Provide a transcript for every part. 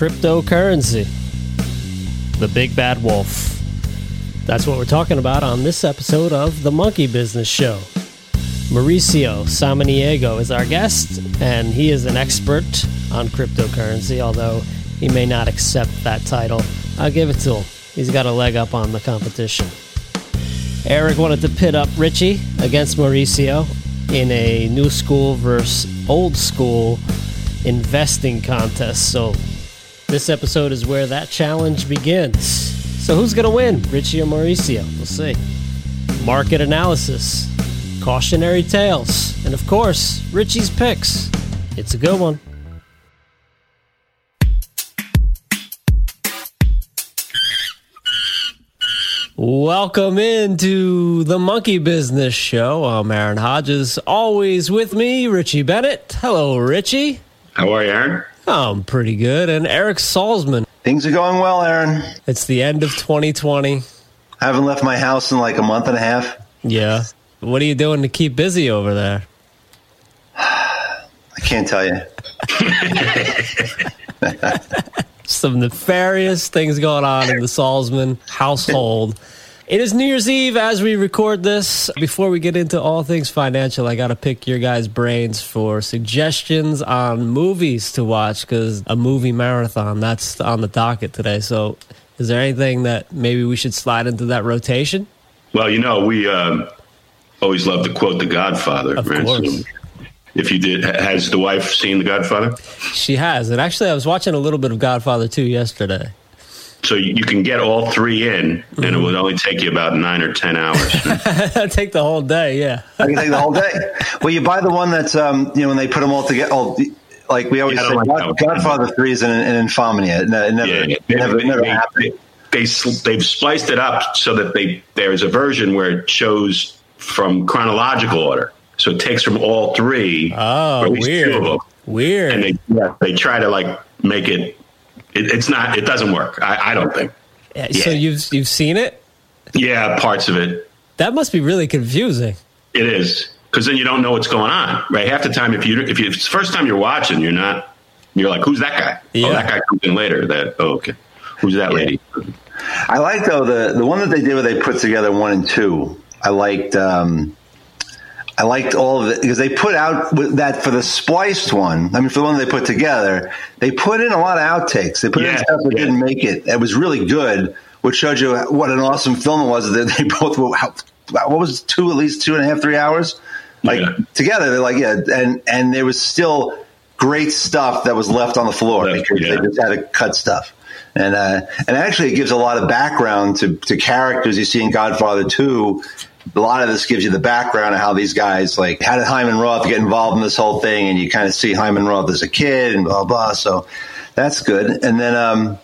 cryptocurrency, the big bad wolf. That's what we're talking about on this episode of The Monkey Business Show. Mauricio Samaniego is our guest, and he is an expert on cryptocurrency, although he may not accept that title. I'll give it to him. He's got a leg up on the competition. Eric wanted to pit up Richie against Mauricio in a new school versus old school investing contest. So this episode is where that challenge begins. So who's going to win, Richie or Mauricio? We'll see. Market analysis, cautionary tales, and of course, Richie's picks. It's a good one. Welcome into the Monkey Business Show. I'm Aaron Hodges. Always with me, Richie Bennett. Hello, Richie. How are you, Aaron? I'm pretty good. And Eric Salzman. Things are going well, Aaron. It's the end of 2020. I haven't left my house in like a month and a half. Yeah. What are you doing to keep busy over there? I can't tell you. Some nefarious things going on in the Salzman household. It is New Year's Eve as we record this. Before we get into all things financial, I got to pick your guys' brains for suggestions on movies to watch because a movie marathon that's on the docket today. So, is there anything that maybe we should slide into that rotation? Well, you know, we um, always love to quote The Godfather. Of right? course. So if you did, has the wife seen The Godfather? She has. And actually, I was watching a little bit of Godfather 2 yesterday. So you you can get all three in, and it would only take you about nine or ten hours. Take the whole day, yeah. I can take the whole day. Well, you buy the one that's um, you know when they put them all together. Oh, like we always Yeah, say, like God. Godfather Three is an, an infamy. It, ne- it never, yeah, it never, it never they, happened. they, sl- they've spliced it up so that they there's a version where it shows from chronological order. So it takes from all three. Oh, or at least two weird. Weird. and they yeah, they try to like make it, it it's not it doesn't work I, I don't think Yeah, So you've you've seen it? yeah parts of it That must be really confusing. it is because then you don't know what's going on right half the time if you if, you, if it's the first time you're watching you're not you're like who's that guy Yeah. oh that guy comes in later that oh okay who's that lady I like though the the one that they did where they put together one and two. I liked. Um, I liked all of it because they put out that for the spliced one. I mean, for the one they put together, they put in a lot of outtakes. They put in Yeah, stuff that yeah. didn't make it. It was really good, which showed you what an awesome film it was. That they both were. What was it, two at least two and a half three hours like Yeah. together. They're like yeah, and and there was still great stuff that was left on the floor because they just had to cut stuff. And uh, and actually, it gives a lot of background to, to characters you see in Godfather Two. A lot of this gives you the background of how these guys like how did Hyman Roth get involved in this whole thing, and you kind of see Hyman Roth as a kid and blah blah. So that's good. And then um,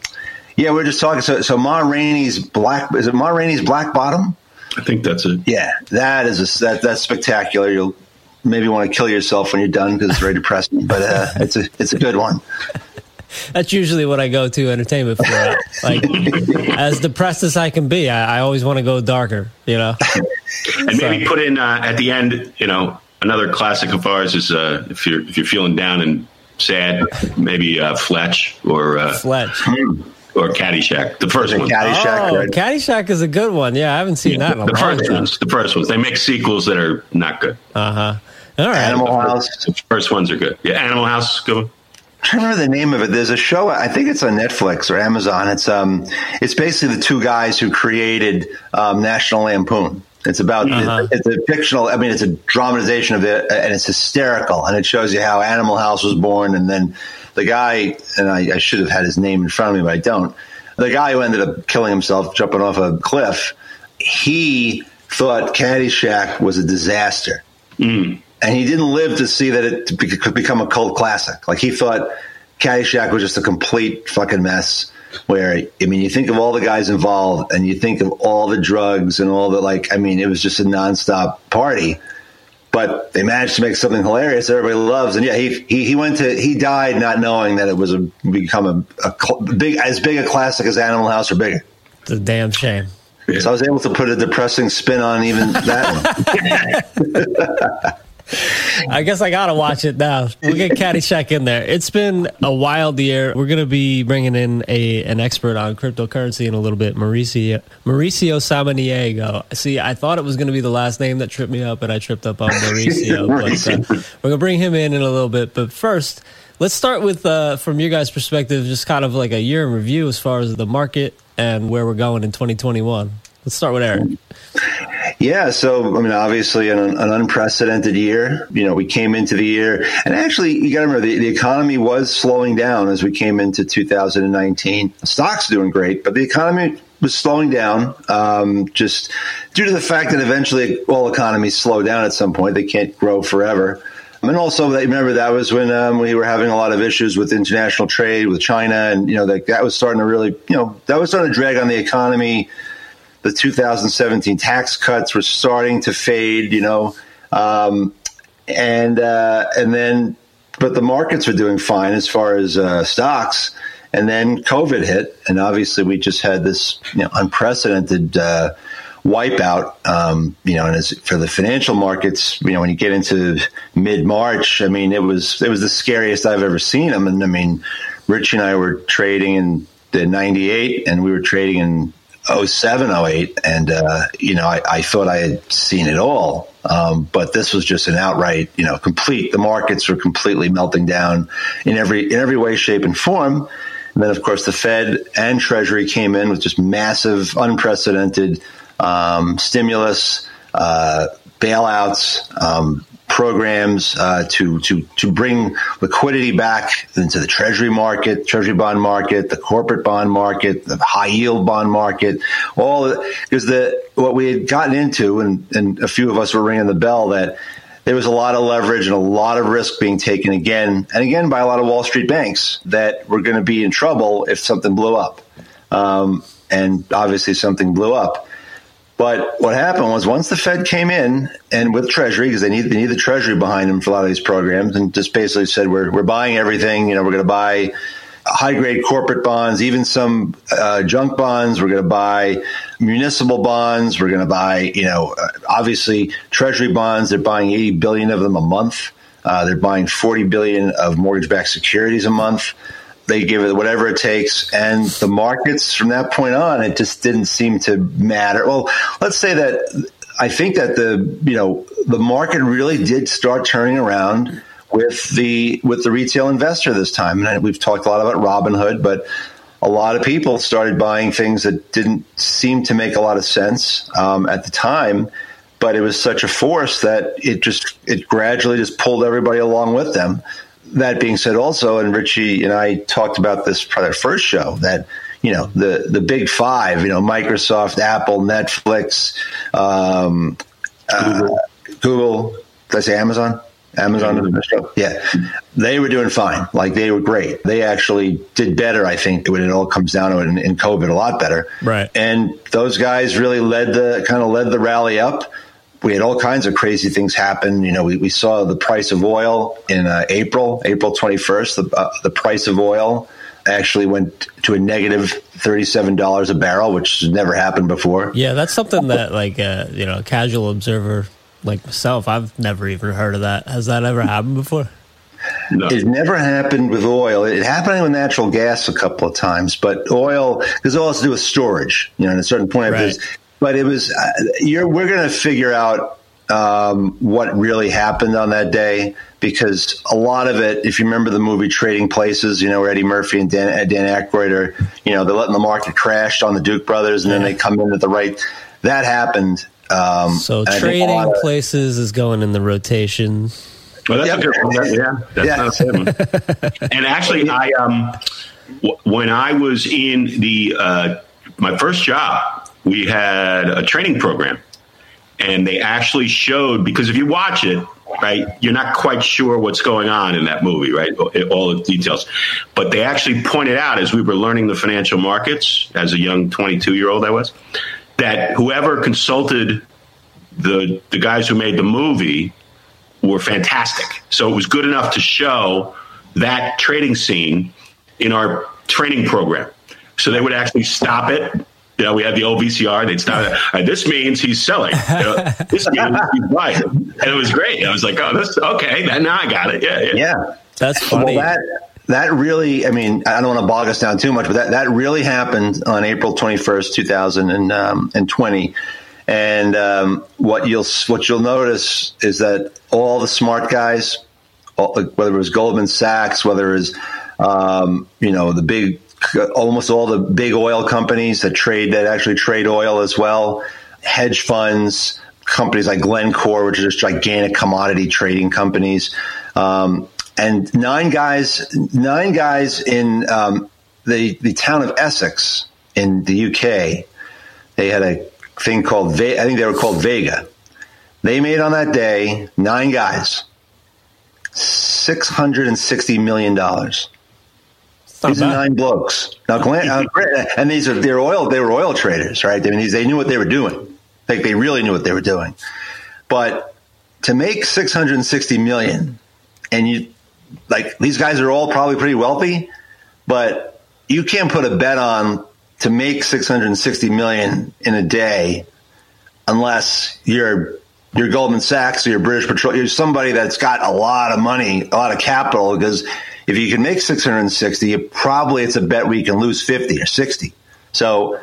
yeah, we're just talking. So so Ma Rainey's Black is it Ma Rainey's Black Bottom? I think that's it Yeah, that is a, that that's spectacular. You'll maybe want to kill yourself when you're done because it's very depressing, but uh, it's a it's a good one. That's usually what I go to entertainment for. Like, as depressed as I can be, I, I always want to go darker. You know, and maybe put in uh, at the end you know another classic of ours is uh, if you're if you're feeling down and sad maybe uh, Fletch or uh, Fletch. or Caddyshack the first one Caddyshack, Oh, right? Caddyshack is a good one. Yeah, I haven't seen that in a the long first time. ones the first ones they make sequels that are not good Uh huh. All right. Animal House. The first ones are good. Yeah, Animal House, good. one. I can't remember the name of it. There's a show. I think it's on Netflix or Amazon. It's um, it's basically the two guys who created um, National Lampoon. It's about Uh-huh. it's a fictional. I mean, it's a dramatization of it, and it's hysterical. And it shows you how Animal House was born, and then the guy. And I, I should have had his name in front of me, but I don't. The guy who ended up killing himself, jumping off a cliff. He thought Caddyshack was a disaster and he didn't live to see that it could become a cult classic. Like he thought Caddyshack was just a complete fucking mess. Where I mean, you think of all the guys involved, and you think of all the drugs and all the like. I mean, it was just a nonstop party. But they managed to make something hilarious that everybody loves. And yeah, he he, he went to he died not knowing that it was a become a, a cl- big as big a classic as Animal House or bigger. It's a damn shame. So I was able to put a depressing spin on even that one. I guess I gotta watch it now. We'll get Caddyshack in there. It's been a wild year. We're gonna be bringing in a an expert on cryptocurrency in a little bit, Mauricio Mauricio Samaniego. See, I thought it was gonna be the last name that tripped me up, but I tripped up on Mauricio. but uh, we're gonna bring him in in a little bit. But first, let's start with uh, from your guys' perspective, just kind of like a year in review as far as the market and where we're going in 2021. Let's start with Eric. Yeah, so I mean, obviously, an, an, unprecedented year. You know, we came into the year, and actually, you got to remember the, the economy was slowing down as we came into 2019. Stocks doing great, but the economy was slowing down, um, just due to the fact that eventually all economies slow down at some point. They can't grow forever. And also, remember that was when um, we were having a lot of issues with international trade with China, and you know that that was starting to really, you know, that was starting to drag on the economy the 2017 tax cuts were starting to fade, you know, um, and uh, and then but the markets were doing fine as far as uh, stocks, and then COVID hit, and obviously we just had this you know, unprecedented. Uh, wipeout, um, you know, and as for the financial markets, you know, when you get into mid March, I mean, it was it was the scariest I've ever seen them. And I mean, Rich and I were trading in the '98, and we were trading in 07, 08, and uh, you know, I, I, thought I had seen it all. Um, but this was just an outright, you know, complete. The markets were completely melting down in every in every way, shape, and form. And then, of course, the Fed and Treasury came in with just massive, unprecedented um, stimulus, uh, bailouts, um, programs uh, to to to bring liquidity back into the treasury market, treasury bond market, the corporate bond market, the high yield bond market, all because the what we had gotten into, and and a few of us were ringing the bell that there was a lot of leverage and a lot of risk being taken again and again by a lot of Wall Street banks that were going to be in trouble if something blew up, um, and obviously something blew up. But what happened was once the Fed came in and with Treasury, because they need they need the Treasury behind them for a lot of these programs, and just basically said we're we're buying everything. You know, we're going to buy high grade corporate bonds, even some uh, junk bonds. We're going to buy municipal bonds. We're going to buy, you know, uh, obviously Treasury bonds. They're buying eighty billion of them a month. Uh, they're buying forty billion of mortgage backed securities a month they give it whatever it takes. And the markets from that point on, it just didn't seem to matter. Well, let's say that I think that the, you know, the market really did start turning around with the, with the retail investor this time. And we've talked a lot about Robinhood, but a lot of people started buying things that didn't seem to make a lot of sense um, at the time but it was such a force that it just it gradually just pulled everybody along with them that being said, also, and Richie and I talked about this probably our first show that you know the the big five, you know, Microsoft, Apple, Netflix, um, uh, Google. Did I say Amazon? Amazon, mm-hmm. yeah, they were doing fine. Like they were great. They actually did better, I think, when it all comes down to it in, in COVID, a lot better. Right. And those guys really led the kind of led the rally up we had all kinds of crazy things happen. You know, we, we saw the price of oil in uh, April, April 21st, the, uh, the price of oil actually went to a negative $37 a barrel, which has never happened before. Yeah, that's something that like, uh, you know, a casual observer like myself, I've never even heard of that. Has that ever happened before? No. It never happened with oil. It happened with natural gas a couple of times, but oil, because all has to do with storage. You know, at a certain point, right but it was uh, we're going to figure out um, what really happened on that day because a lot of it, if you remember the movie Trading Places, you know where Eddie Murphy and Dan, Dan Aykroyd are, you know, they're letting the market crash on the Duke brothers, and yeah. then they come in at the right. That happened. Um, so Trading Places is going in the rotation. Well, that's yep. a good one. Yeah, that's yeah. not a and actually, I um, w- when I was in the uh, my first job we had a training program. And they actually showed because if you watch it right you're not quite sure what's going on in that movie right all the details. But they actually pointed out as we were learning the financial markets as a young 22 year old i was that whoever consulted the the guys who made the movie were fantastic. So it was good enough to show that trading scene in our training program. So they would actually stop it You know, we had the old VCR. They'd start. this means he's selling. You know, this means he's buying. And it was great. I was like, oh, this okay. Now I got it. Yeah, yeah. Yeah. That's funny. Well, that that really, I mean, I don't want to bog us down too much, but that, that really happened on April 21st, 2020. And um, what you'll what you'll notice is that all the smart guys, all, whether it was Goldman Sachs, whether it was um, you know the big, almost all the big oil companies that trade that actually trade oil as well, hedge funds, companies like Glencore, which are just gigantic commodity trading companies. Um, and nine guys, nine guys in um, the the town of Essex in the UK. They had a thing called Ve- I think they were called Vega. They made on that day nine guys, six hundred and sixty million dollars. These are nine blokes. Now, Glenn, uh, and these are they're oil. They were oil traders, right? I mean, they knew what they were doing. Like they really knew what they were doing. But to make six hundred and sixty million, and you like these guys are all probably pretty wealthy, but you can't put a bet on to make 660 million in a day unless you're you're Goldman Sachs or you're British Petroleum. You're somebody that's got a lot of money, a lot of capital. Because if you can make 660, probably it's a bet you can lose 50 or 60. So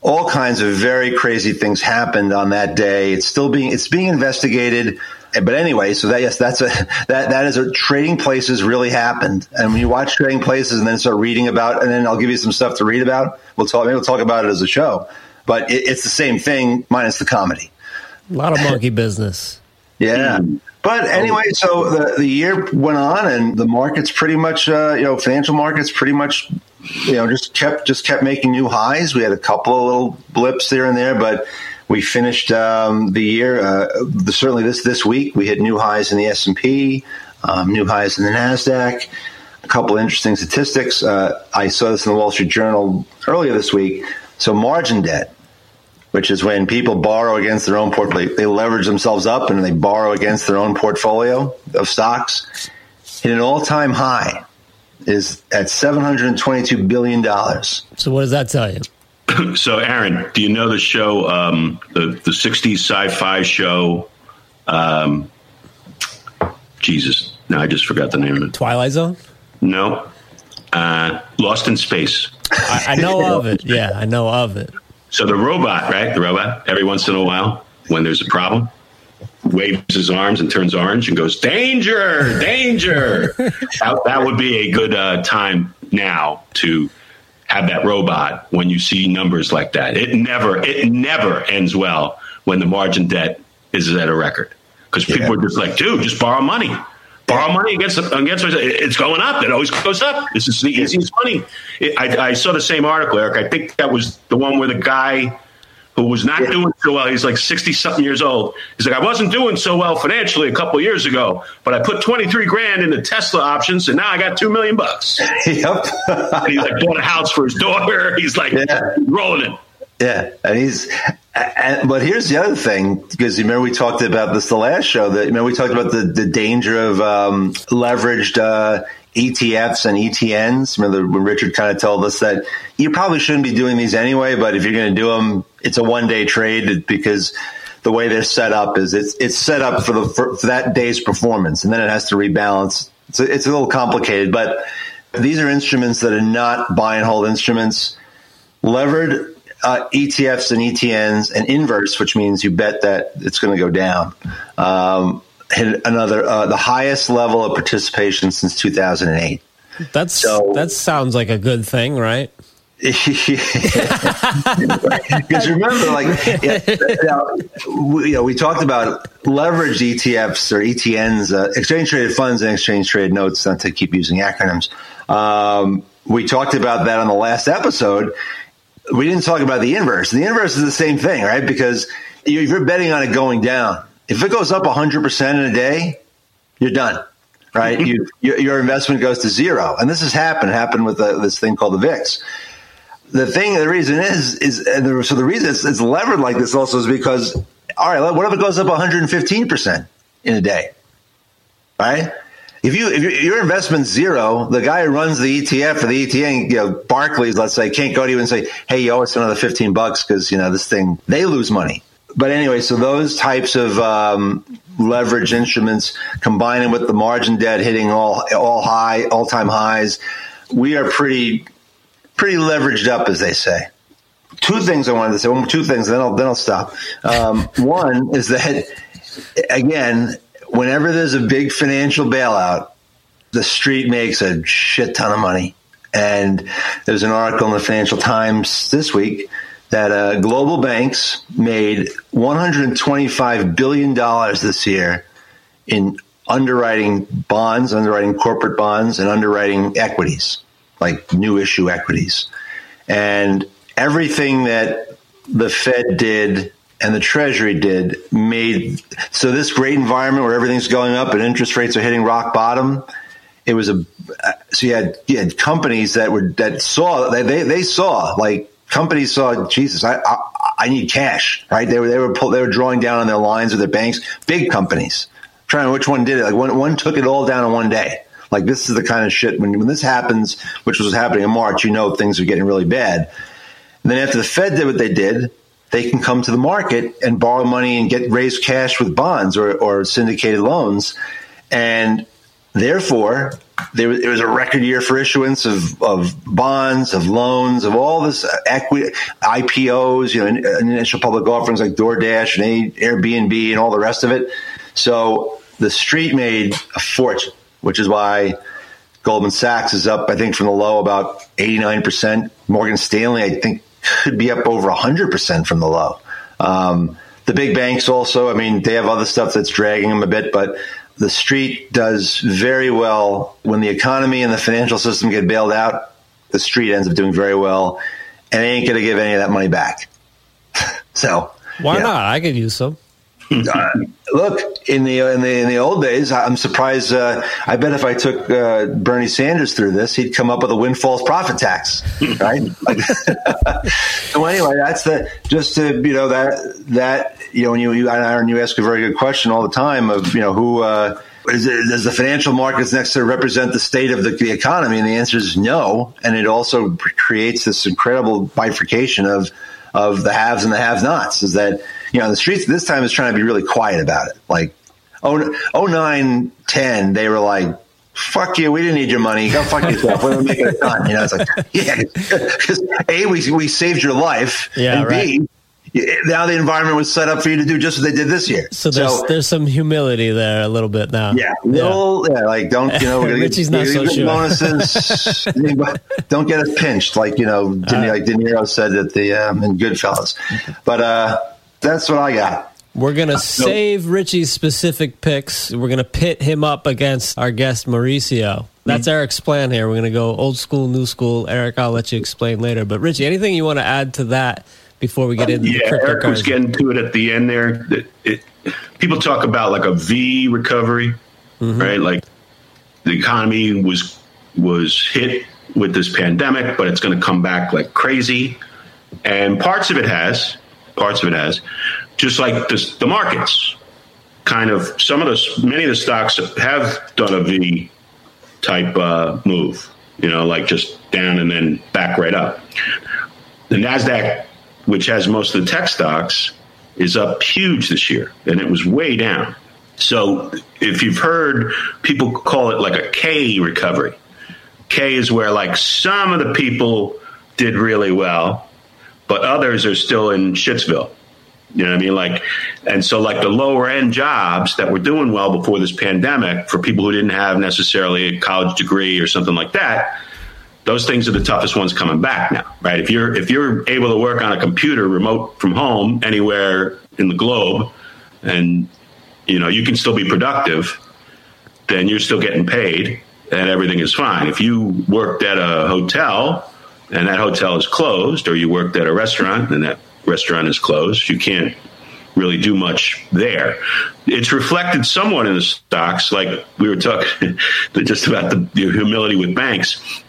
all kinds of very crazy things happened on that day. It's still being it's being investigated. But anyway, so that yes, that's a that that is a trading places really happened. And when you watch trading places and then start reading about, and then I'll give you some stuff to read about. We'll talk. Maybe we'll talk about it as a show. But it, it's the same thing minus the comedy. A lot of monkey business. Yeah. But anyway, so the, the year went on, and the markets pretty much, uh, you know, financial markets pretty much, you know, just kept just kept making new highs. We had a couple of little blips here and there, but we finished um, the year. Uh, certainly this this week, we hit new highs in the S and P, um, new highs in the Nasdaq. A couple of interesting statistics. Uh, I saw this in the Wall Street Journal earlier this week. So margin debt, which is when people borrow against their own portfolio, they leverage themselves up and they borrow against their own portfolio of stocks, hit an all-time high. Is at seven hundred and twenty-two billion dollars. So what does that tell you? so, Aaron, do you know the show, um, the the '60s sci-fi show? Um, Jesus, now I just forgot the name of it. Twilight Zone. No, uh, Lost in Space. I, I know of it. Yeah, I know of it. So the robot, right? The robot. Every once in a while, when there's a problem, waves his arms and turns orange and goes, "Danger! Danger!" that, that would be a good uh, time now to have that robot when you see numbers like that. It never, it never ends well when the margin debt is at a record because people yeah. are just like, dude, just borrow money. Borrow money against against it's going up. It always goes up. This is the easiest money. It, I, I saw the same article, Eric. I think that was the one where the guy who was not yeah. doing so well. He's like 60 something years old. He's like, I wasn't doing so well financially a couple years ago, but I put 23 grand into Tesla options and now I got 2 million bucks. Yep. and he's like bought a house for his daughter. He's like yeah. rolling it. Yeah. And he's, and, but here's the other thing, because you remember we talked about this the last show that, you we talked about the, the danger of um, leveraged, uh, ETFs and ETNs. Remember when Richard kind of told us that you probably shouldn't be doing these anyway, but if you're going to do them, it's a one day trade because the way they're set up is it's it's set up for the for, for that day's performance, and then it has to rebalance. A, it's a little complicated, but these are instruments that are not buy and hold instruments. Levered uh, ETFs and ETNs and inverse, which means you bet that it's going to go down. Um, hit another uh, the highest level of participation since 2008. That's so, that sounds like a good thing, right? Because remember, like yeah, we, you know, we talked about leveraged ETFs or ETNs, uh, exchange traded funds and exchange traded notes. Not to keep using acronyms. Um, we talked about that on the last episode. We didn't talk about the inverse. The inverse is the same thing, right? Because if you're betting on it going down. If it goes up 100% in a day, you're done, right? Mm-hmm. you, your, your, investment goes to zero. And this has happened, happened with the, this thing called the VIX. The thing, the reason is, is, the, so the reason it's, it's levered like this also is because, all right, what if it goes up 115% in a day? Right? If you if your investment's zero, the guy who runs the ETF or the ETN, you know, Barclays, let's say, can't go to you and say, "Hey, you owe us another fifteen bucks," because you know this thing they lose money. But anyway, so those types of um, leverage instruments, combining with the margin debt hitting all all high all time highs, we are pretty pretty leveraged up, as they say. Two things I wanted to say. Two things, then I'll then I'll stop. Um, one is that again whenever there's a big financial bailout, the street makes a shit ton of money. And there's an article in the Financial Times this week that uh, global banks made $125 billion this year in underwriting bonds, underwriting corporate bonds, and underwriting equities, like new issue equities. And everything that the Fed did and the Treasury did made so this great environment where everything's going up and interest rates are hitting rock bottom. It was a so you had you had companies that were that saw they they, they saw like companies saw Jesus I, I, I need cash right? They were they were pull, they were drawing down on their lines of their banks big companies. Trying which one did it. Like one one took it all down in one day. Like this is the kind of shit when when this happens which was happening in March you know things are getting really bad. And then after the Fed did what they did they can come to the market and borrow money and get raise cash with bonds or, or syndicated loans. And therefore, there was, it was a record year for issuance of, of bonds, of loans, of all this equity, IPOs, you know, initial public offerings like DoorDash and Airbnb and all the rest of it. So the street made a fortune, which is why Goldman Sachs is up, I think, from the low about 89%. Morgan Stanley, I think, could be up over 100% from the low. Um, the big banks also, I mean, they have other stuff that's dragging them a bit, but the street does very well when the economy and the financial system get bailed out. The street ends up doing very well, and they ain't going to give any of that money back. so why yeah. not? I could use some uh, look in the in the in the old days, I'm surprised. Uh, I bet if I took uh, Bernie Sanders through this, he'd come up with a windfall profit tax, right? so anyway, that's the just to you know that that you know when you, you Aaron, you ask a very good question all the time of you know who. Uh, is does the financial markets next to represent the state of the, the, economy? And the answer is no. And it also creates this incredible bifurcation of of the haves and the have-nots. Is that you know, the streets this time is trying to be really quiet about it. Like, oh, oh nine, 10, they were like, fuck you, we didn't need your money. Go fuck yourself. We're making it done. You know, it's like, yeah, because A, we, we saved your life. Yeah, and right. B, now the environment was set up for you to do just what they did this year. So there's so, there's some humility there a little bit now. Yeah, little, yeah. yeah like don't you know? Richie's not so sure. Bonuses, don't get us pinched, like you know, De, like De Niro said at the um, in Goodfellas. But uh, that's what I got. We're going to save Richie's specific picks. We're going to pit him up against our guest, Mauricio. That's mm-hmm. Eric's plan here. We're going to go old school, new school. Eric, I'll let you explain later. But, Richie, anything you want to add to that before we get into the conversation? yeah, the Eric was getting to it at the end there. It, it, people talk about like a V recovery, mm-hmm. right? Like the economy was was hit with this pandemic, but it's going to come back like crazy. And parts of it has, parts of it has, just like this, the markets. Kind of some of the many of the stocks have done a V type uh, move, you know, like just down and then back right up. The Nasdaq, which has most of the tech stocks, is up huge this year, and it was way down. So if you've heard people call it like a K recovery, K is where like some of the people did really well, but others are still in Shitsville. You know what I mean? Like, and so like the lower end jobs that were doing well before this pandemic for people who didn't have necessarily a college degree or something like that, those things are the toughest ones coming back now, right? If you're if you're able to work on a computer remote from home anywhere in the globe, and you know you can still be productive, then you're still getting paid and everything is fine. If you worked at a hotel and that hotel is closed, or you worked at a restaurant and that restaurant is closed. You can't really do much there. It's reflected somewhat in the stocks, like we were talking just about the, the, humility with banks.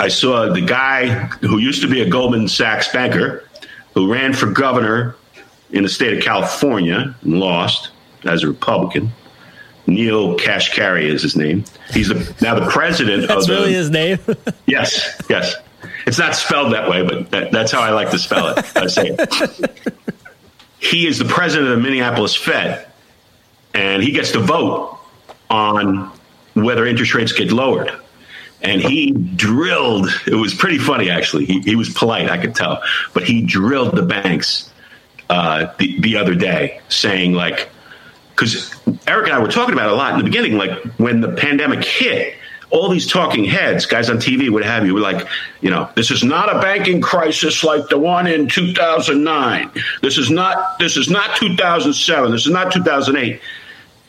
I saw the guy who used to be a Goldman Sachs banker who ran for governor in the state of California and lost as a Republican. Neel Kashkari is his name. He's the, now the president That's of the, really his name. Yes, yes. It's not spelled that way, but that, that's how I like to spell it. I say it. He is the president of the Minneapolis Fed, and he gets to vote on whether interest rates get lowered. And he drilled, it was pretty funny actually. He, he was polite, I could tell, but he drilled the banks uh, the, the other day saying, like, because Eric and I were talking about it a lot in the beginning, like when the pandemic hit, all these talking heads, guys on TV, would have you, were like, you know, this is not a banking crisis like the one in 2009. This is not, this is not 2007. This is not 2008.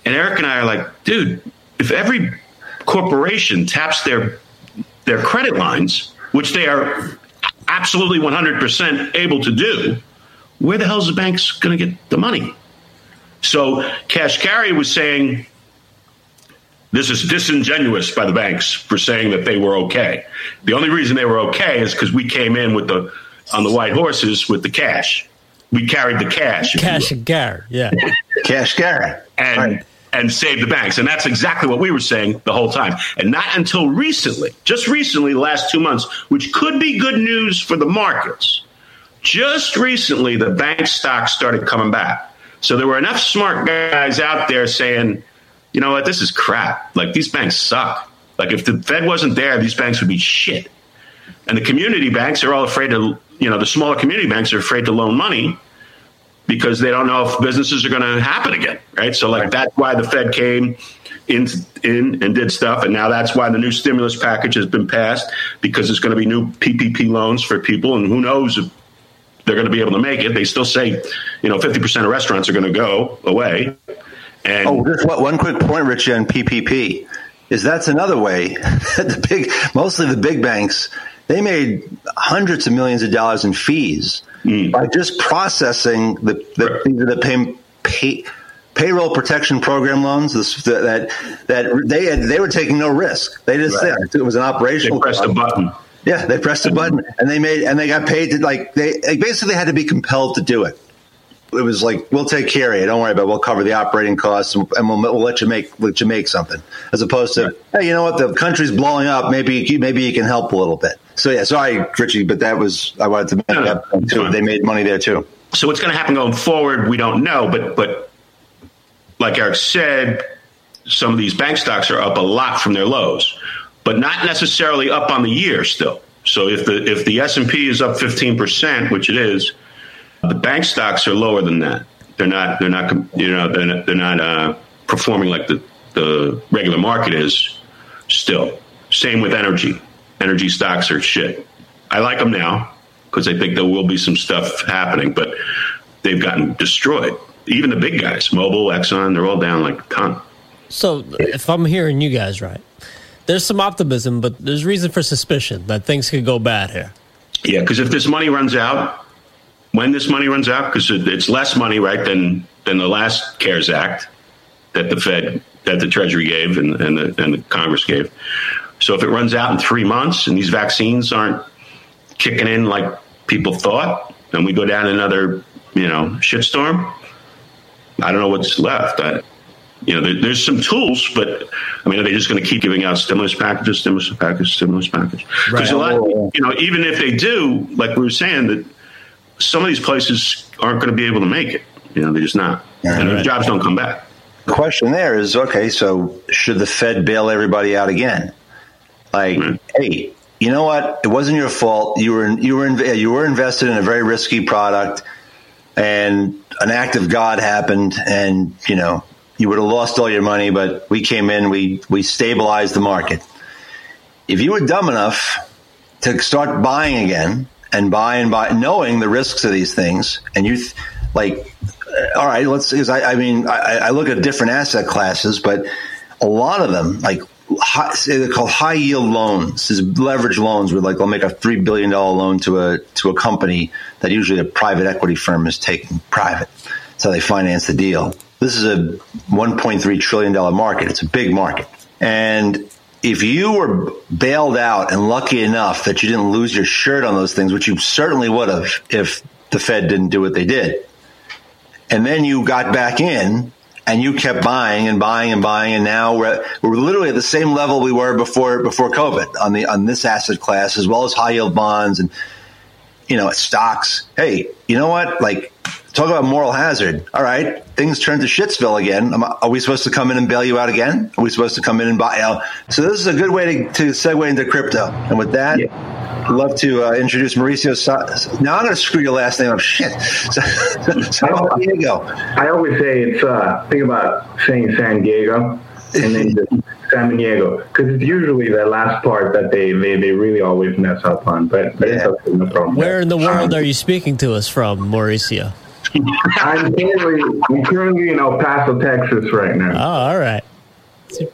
And Eric and I are like, dude, if every corporation taps their their credit lines, which they are absolutely 100% able to do, where the hell is the banks going to get the money? So Cash Carry was saying this is disingenuous by the banks for saying that they were okay. The only reason they were okay is because we came in with the on the white horses with the cash. We carried the cash. Cash and Gar, yeah. Kashkari. And Right. and save the banks. And that's exactly what we were saying the whole time. And not until recently, just recently, the last two months, which could be good news for the markets, just recently the bank stocks started coming back. So there were enough smart guys out there saying, you know what, this is crap. Like these banks suck. Like if the Fed wasn't there, these banks would be shit. And the community banks are all afraid to, you know, the smaller community banks are afraid to loan money because they don't know if businesses are going to happen again, right? So like that's why the Fed came in in and did stuff, and now that's why the new stimulus package has been passed because there's going to be new PPP loans for people, and who knows if they're going to be able to make it. They still say, you know, 50% of restaurants are going to go away. And Oh, just one one quick point, Richie, on PPP is that's another way. the big, mostly the big banks, they made hundreds of millions of dollars in fees mm. by just processing the the, are the pay, pay, payroll protection program loans. This, that that they had, they were taking no risk. They just Right. it was an operational. they pressed a button. Yeah, they pressed a button and they made and they got paid to like they, they basically had to be compelled to do it. It was like we'll take care of you. Don't worry about. it. We'll cover the operating costs and, we'll, we'll let you make let you make something. As opposed to hey, you know what? The country's blowing up. Maybe you- maybe you can help a little bit. So yeah, sorry, Richie, but that was I wanted to make no, that point too. They made money there too. So what's going to happen going forward, we don't know. But but like Eric said, some of these bank stocks are up a lot from their lows, but not necessarily up on the year still. So if the if the S and P is up fifteen percent, which it is, the bank stocks are lower than that. They're not. They're not. You know. They're not, they're not uh, performing like the the regular market is. Still, same with energy. Energy stocks are shit. I like them now because I think there will be some stuff happening, but they've gotten destroyed. Even the big guys, Mobil, Exxon, they're all down like a ton. So, if I'm hearing you guys right, there's some optimism, but there's reason for suspicion that things could go bad here. Yeah, because if this money runs out, when this money runs out, because it's less money, right, than than the last CARES Act that the Fed, that the Treasury gave and, and, the, and the Congress gave. So if it runs out in three months and these vaccines aren't kicking in like people thought, and we go down another, you know, shitstorm, I don't know what's left. I, you know, there, there's some tools, but I mean, are they just going to keep giving out stimulus packages, stimulus package, stimulus package? Because a lot, you know, even if they do, like we were saying, that some of these places aren't going to be able to make it. You know, they're just not, and their jobs don't come back. The question there is okay. So should the Fed bail everybody out again? Like, Right. hey, you know what? It wasn't your fault. You were you were in, you were invested in a very risky product, and an act of God happened, and you know you would have lost all your money. But we came in, we we stabilized the market. If you were dumb enough to start buying again and by and by knowing the risks of these things, and you th- like, uh, all right, let's. Because I, I mean, I, I look at different asset classes, but a lot of them, like high, they're called high yield loans, is leverage loans, where like they'll make a three billion dollar loan to a to a company that usually a private equity firm is taking private. so they finance the deal. This is a 1.3 trillion dollar market. It's a big market, and if you were bailed out and lucky enough that you didn't lose your shirt on those things, which you certainly would have if the Fed didn't do what they did, and then you got back in and you kept buying and buying and buying, and now we're we're literally at the same level we were before before COVID on the on this asset class as well as high yield bonds and you know stocks. Hey, you know what? Like talk about moral hazard. All right, things turn to shitsville again. Are we supposed to come in and bail you out again? Are we supposed to come in and buy? You know? So this is a good way to, to segue into crypto. And with that. Yeah. I'd love to uh, introduce Mauricio. Sa- now I'm going to screw your last name up. Shit. San Diego. I always say it's uh, think about saying San Diego and then just San Diego because it's usually that last part that they, they, they really always mess up on. But, but yeah. it's okay, no problem. Where in the world um, are you speaking to us from, Mauricio? I'm currently I'm currently in El Paso, Texas, right now. Oh, all right.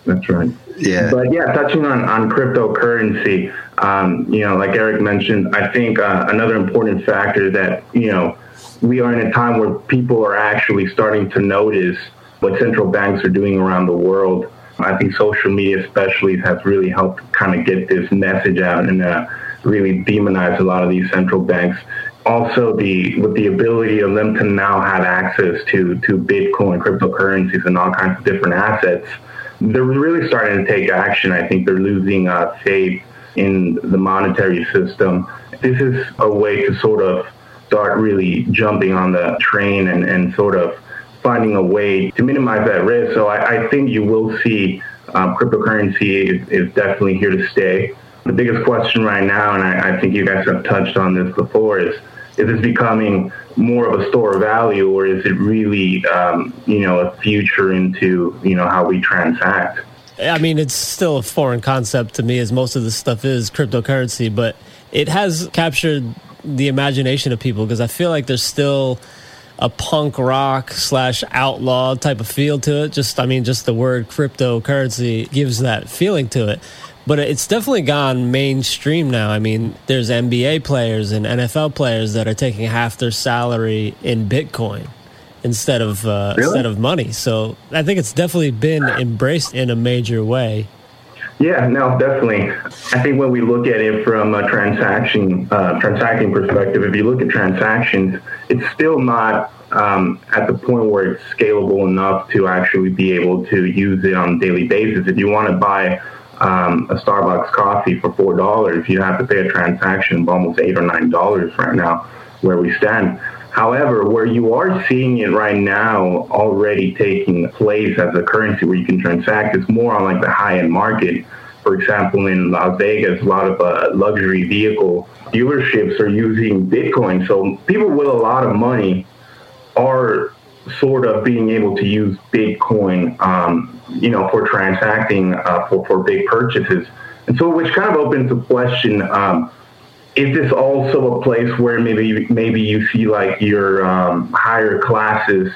That's right. Yeah. But yeah, touching on, on cryptocurrency, um, you know, like Eric mentioned, I think uh, another important factor that, you know, we are in a time where people are actually starting to notice what central banks are doing around the world. I think social media, especially, has really helped kind of get this message out and uh, really demonize a lot of these central banks. Also, the with the ability of them to now have access to to Bitcoin, cryptocurrencies, and all kinds of different assets they're really starting to take action. I think they're losing uh, faith in the monetary system. This is a way to sort of start really jumping on the train and, and sort of finding a way to minimize that risk. So I, I think you will see um, cryptocurrency is, is, definitely here to stay. The biggest question right now, and I, I think you guys have touched on this before, is is this becoming more of a store of value, or is it really, um, you know, a future into you know how we transact? I mean, it's still a foreign concept to me, as most of this stuff is cryptocurrency, but it has captured the imagination of people because I feel like there's still a punk rock slash outlaw type of feel to it. Just, I mean, just the word cryptocurrency gives that feeling to it but it's definitely gone mainstream now. I mean, there's NBA players and NFL players that are taking half their salary in Bitcoin instead of uh, really? instead of money. So I think it's definitely been embraced in a major way. Yeah, no, definitely. I think when we look at it from a transaction uh, transacting perspective, if you look at transactions, it's still not um, at the point where it's scalable enough to actually be able to use it on a daily basis. If you want to buy um, a Starbucks coffee for four dollars, you have to pay a transaction of almost eight or nine dollars right now where we stand. However, where you are seeing it right now already taking place as a currency where you can transact is more on like the high end market. For example, in Las Vegas, a lot of uh, luxury vehicle dealerships are using Bitcoin. So people with a lot of money are sort of being able to use Bitcoin, um, you know, for transacting uh, for, for big purchases. And so, which kind of opens the question, um, is this also a place where maybe maybe you see like your um, higher classes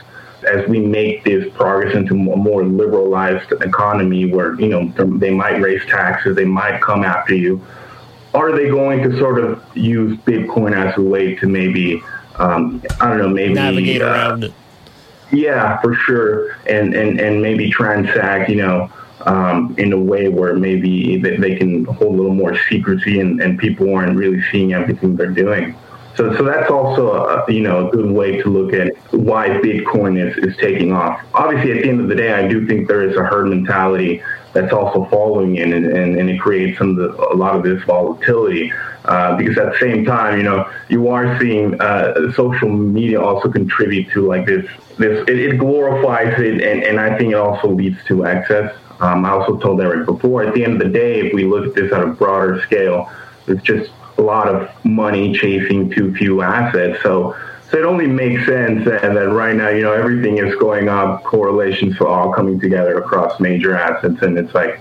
as we make this progress into a more liberalized economy where, you know, they might raise taxes, they might come after you. Are they going to sort of use Bitcoin as a way to maybe, um, I don't know, maybe navigate uh, around it? Yeah, for sure, and and and maybe transact, you know, um, in a way where maybe they, they can hold a little more secrecy and, and people aren't really seeing everything they're doing. So, so that's also a, you know a good way to look at why Bitcoin is, is taking off. Obviously, at the end of the day, I do think there is a herd mentality that's also following in, and, and, and it creates some the, a lot of this volatility. Uh, because at the same time, you know, you are seeing uh, social media also contribute to like this. This it, it glorifies it, and, and I think it also leads to excess. Um, I also told Eric before. At the end of the day, if we look at this at a broader scale, it's just a lot of money chasing too few assets. So, so it only makes sense that, that right now, you know, everything is going up. Correlations are all coming together across major assets, and it's like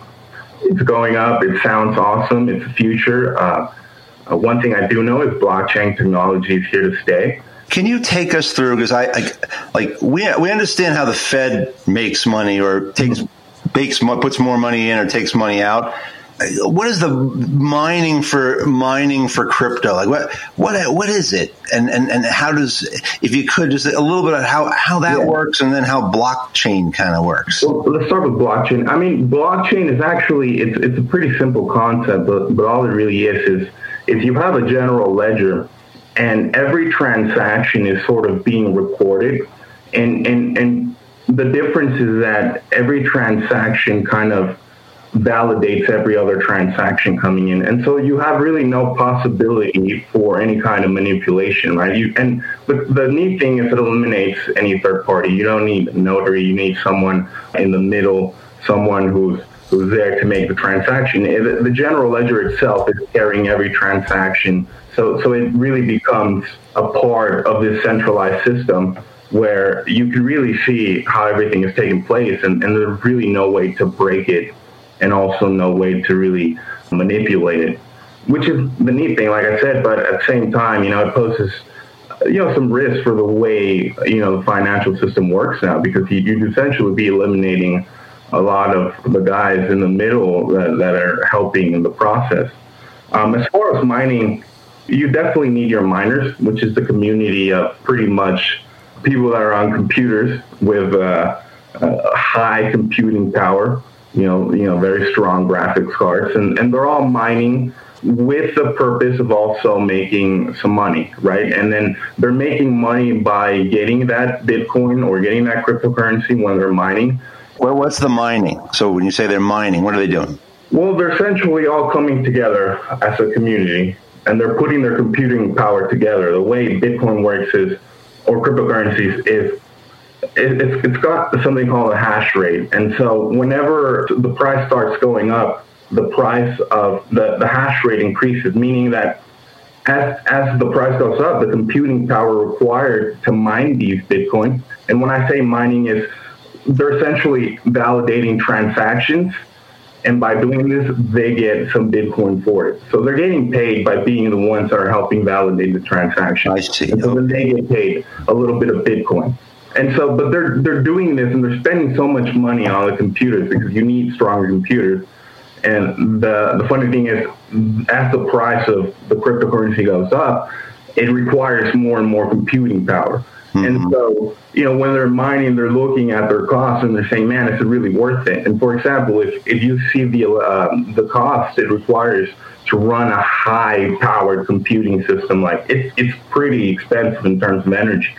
it's going up. It sounds awesome. It's the future. Uh, uh, one thing I do know is blockchain technology is here to stay. Can you take us through because I, I, like we we understand how the Fed makes money or takes bakes puts more money in or takes money out. What is the mining for mining for crypto? Like what what what is it? And and and how does if you could just a little bit of how how that yeah. works and then how blockchain kind of works. Well, let's start with blockchain. I mean, blockchain is actually it's it's a pretty simple concept, but but all it really is is if you have a general ledger and every transaction is sort of being recorded and, and, and the difference is that every transaction kind of validates every other transaction coming in. And so you have really no possibility for any kind of manipulation, right? You, and the, the neat thing is it eliminates any third party. You don't need a notary. You need someone in the middle, someone who's who's there to make the transaction. The general ledger itself is carrying every transaction. So, so it really becomes a part of this centralized system where you can really see how everything is taking place and, and there's really no way to break it and also no way to really manipulate it, which is the neat thing, like I said. But at the same time, you know, it poses you know some risk for the way you know the financial system works now because you, would essentially be eliminating a lot of the guys in the middle that, that are helping in the process. Um, as far as mining, you definitely need your miners, which is the community of pretty much people that are on computers with uh, uh, high computing power you know, you know, very strong graphics cards, and, and they're all mining with the purpose of also making some money, right? And then they're making money by getting that Bitcoin or getting that cryptocurrency when they're mining. Well, what's the mining? So when you say they're mining, what are they doing? Well, they're essentially all coming together as a community and they're putting their computing power together. The way Bitcoin works is, or cryptocurrencies, is it, it's got something called a hash rate. And so whenever the price starts going up, the price of the, the hash rate increases, meaning that as, as the price goes up, the computing power required to mine these Bitcoin, and when I say mining is they're essentially validating transactions and by doing this, they get some Bitcoin for it. So they're getting paid by being the ones that are helping validate the transaction. I see. And so then they get paid a little bit of Bitcoin. And so, but they're they're doing this and they're spending so much money on the computers because you need stronger computers. And the the funny thing is, as the price of the cryptocurrency goes up, it requires more and more computing power. Mm-hmm. And so, you know, when they're mining, they're looking at their costs and they're saying, "Man, is it really worth it?" And for example, if if you see the uh, the cost it requires to run a high powered computing system, like it's it's pretty expensive in terms of energy.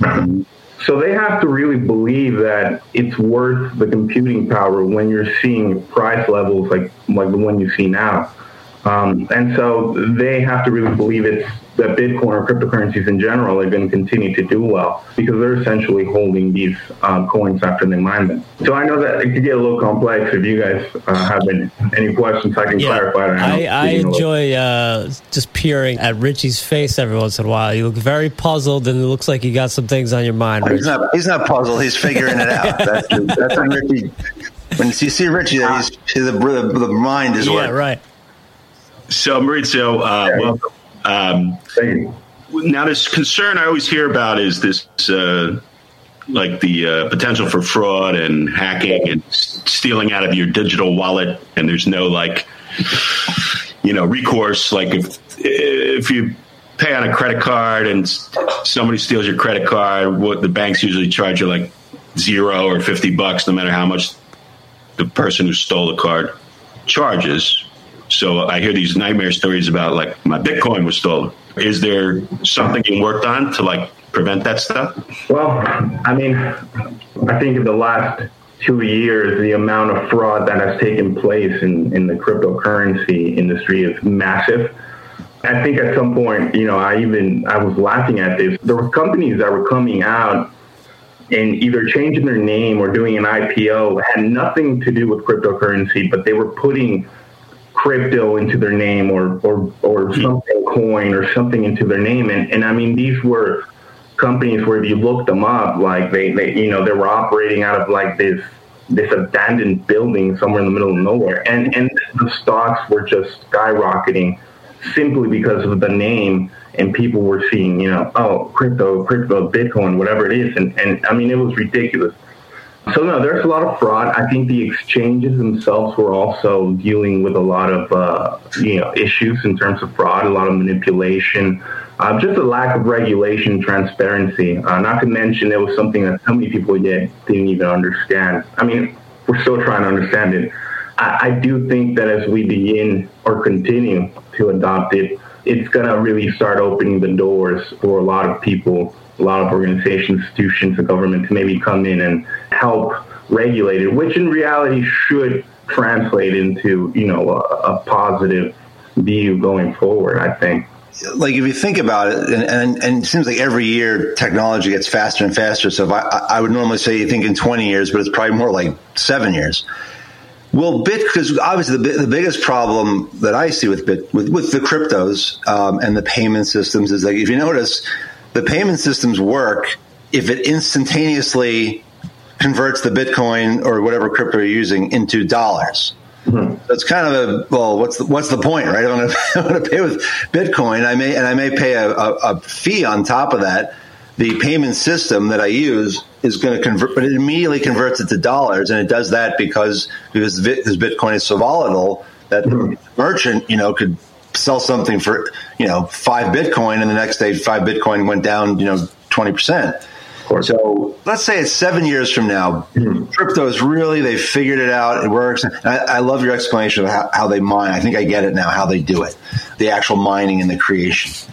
Mm-hmm. So they have to really believe that it's worth the computing power when you're seeing price levels like like the one you see now. Um, and so they have to really believe it's that Bitcoin or cryptocurrencies in general are going to continue to do well because they're essentially holding these um, coins after they mine them. So I know that it could get a little complex. If you guys uh, have any, any, questions, I can yeah, clarify. I, I, enjoy uh, just peering at Richie's face every once in a while. You look very puzzled, and it looks like you got some things on your mind. He's not, he's not puzzled. He's figuring it out. That's, that's when Richie. When you see Richie, he's, the, the, the mind is yeah, working. right. So Mauricio, uh, welcome. Um, now, this concern I always hear about is this, uh, like the uh, potential for fraud and hacking and stealing out of your digital wallet, and there's no like, you know, recourse. Like if if you pay on a credit card and somebody steals your credit card, what the banks usually charge you like zero or fifty bucks, no matter how much the person who stole the card charges. So I hear these nightmare stories about like my Bitcoin was stolen. Is there something you worked on to like prevent that stuff? Well, I mean, I think in the last two years, the amount of fraud that has taken place in, in the cryptocurrency industry is massive. I think at some point, you know, I even I was laughing at this. There were companies that were coming out and either changing their name or doing an IPO had nothing to do with cryptocurrency, but they were putting crypto into their name or or or hmm. something coin or something into their name. And and I mean these were companies where if you look them up like they, they you know they were operating out of like this this abandoned building somewhere in the middle of nowhere. And and the stocks were just skyrocketing simply because of the name and people were seeing you know oh crypto crypto bitcoin whatever it is. And and I mean it was ridiculous so no, there's a lot of fraud. I think the exchanges themselves were also dealing with a lot of uh, you know issues in terms of fraud, a lot of manipulation, uh, just a lack of regulation, transparency. Uh, not to mention, it was something that so many people yet didn't even understand. I mean, we're still trying to understand it. I, I do think that as we begin or continue to adopt it, it's going to really start opening the doors for a lot of people a lot of organizations, institutions, the government to maybe come in and, help regulate it, which in reality should translate into you know a, a positive view going forward. I think like if you think about it, and, and, and, it seems like every year technology gets faster and faster. So I, I would normally say you think in 20 years, but it's probably more like seven years. Well, Bit because obviously the, the biggest problem that I see with Bit with, with the cryptos um, and the payment systems is like if you notice, the payment systems work if it instantaneously converts the Bitcoin or whatever crypto you're using into dollars. Mm-hmm. That's kind of a well. What's the, what's the point, right? I'm going to pay with Bitcoin. I may and I may pay a, a, a, fee on top of that. The payment system that I use is going to convert, but it immediately converts it to dollars, and it does that because because Bitcoin is so volatile that mm-hmm. the merchant, you know, could sell something for you know five Bitcoin, and the next day five Bitcoin went down, you know, twenty percent. So let's say it's seven years from now. Mm-hmm. Crypto is really, they've figured it out. It works. I, I, love your explanation of how, how, they mine. I think I get it now, how they do it, the actual mining and the creation.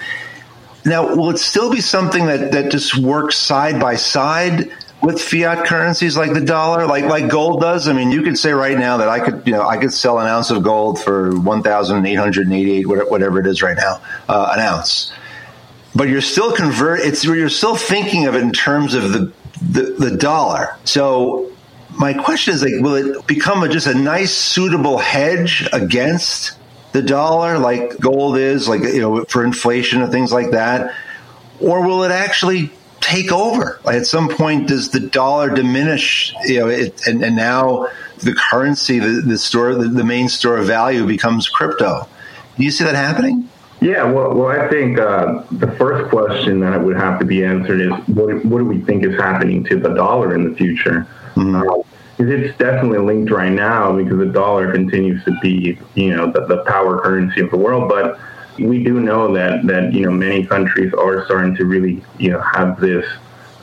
Now, will it still be something that, that just works side by side with fiat currencies like the dollar, like like gold does? I mean, you could say right now that I could, you know, I could sell an ounce of gold for one thousand eight hundred eighty-eight, whatever it is right now, uh, an ounce but you're still convert. It's you're still thinking of it in terms of the the, the dollar. So my question is like, will it become a, just a nice, suitable hedge against the dollar, like gold is, like you know, for inflation and things like that, or will it actually take over? Like at some point, does the dollar diminish? You know, it, and, and now the currency, the, the store, the, the main store of value becomes crypto. Do you see that happening? Yeah, well, well, I think uh, the first question that would have to be answered is what, what do we think is happening to the dollar in the future? Mm-hmm. Uh, it's definitely linked right now because the dollar continues to be, you know, the, the power currency of the world. But we do know that that you know many countries are starting to really, you know, have this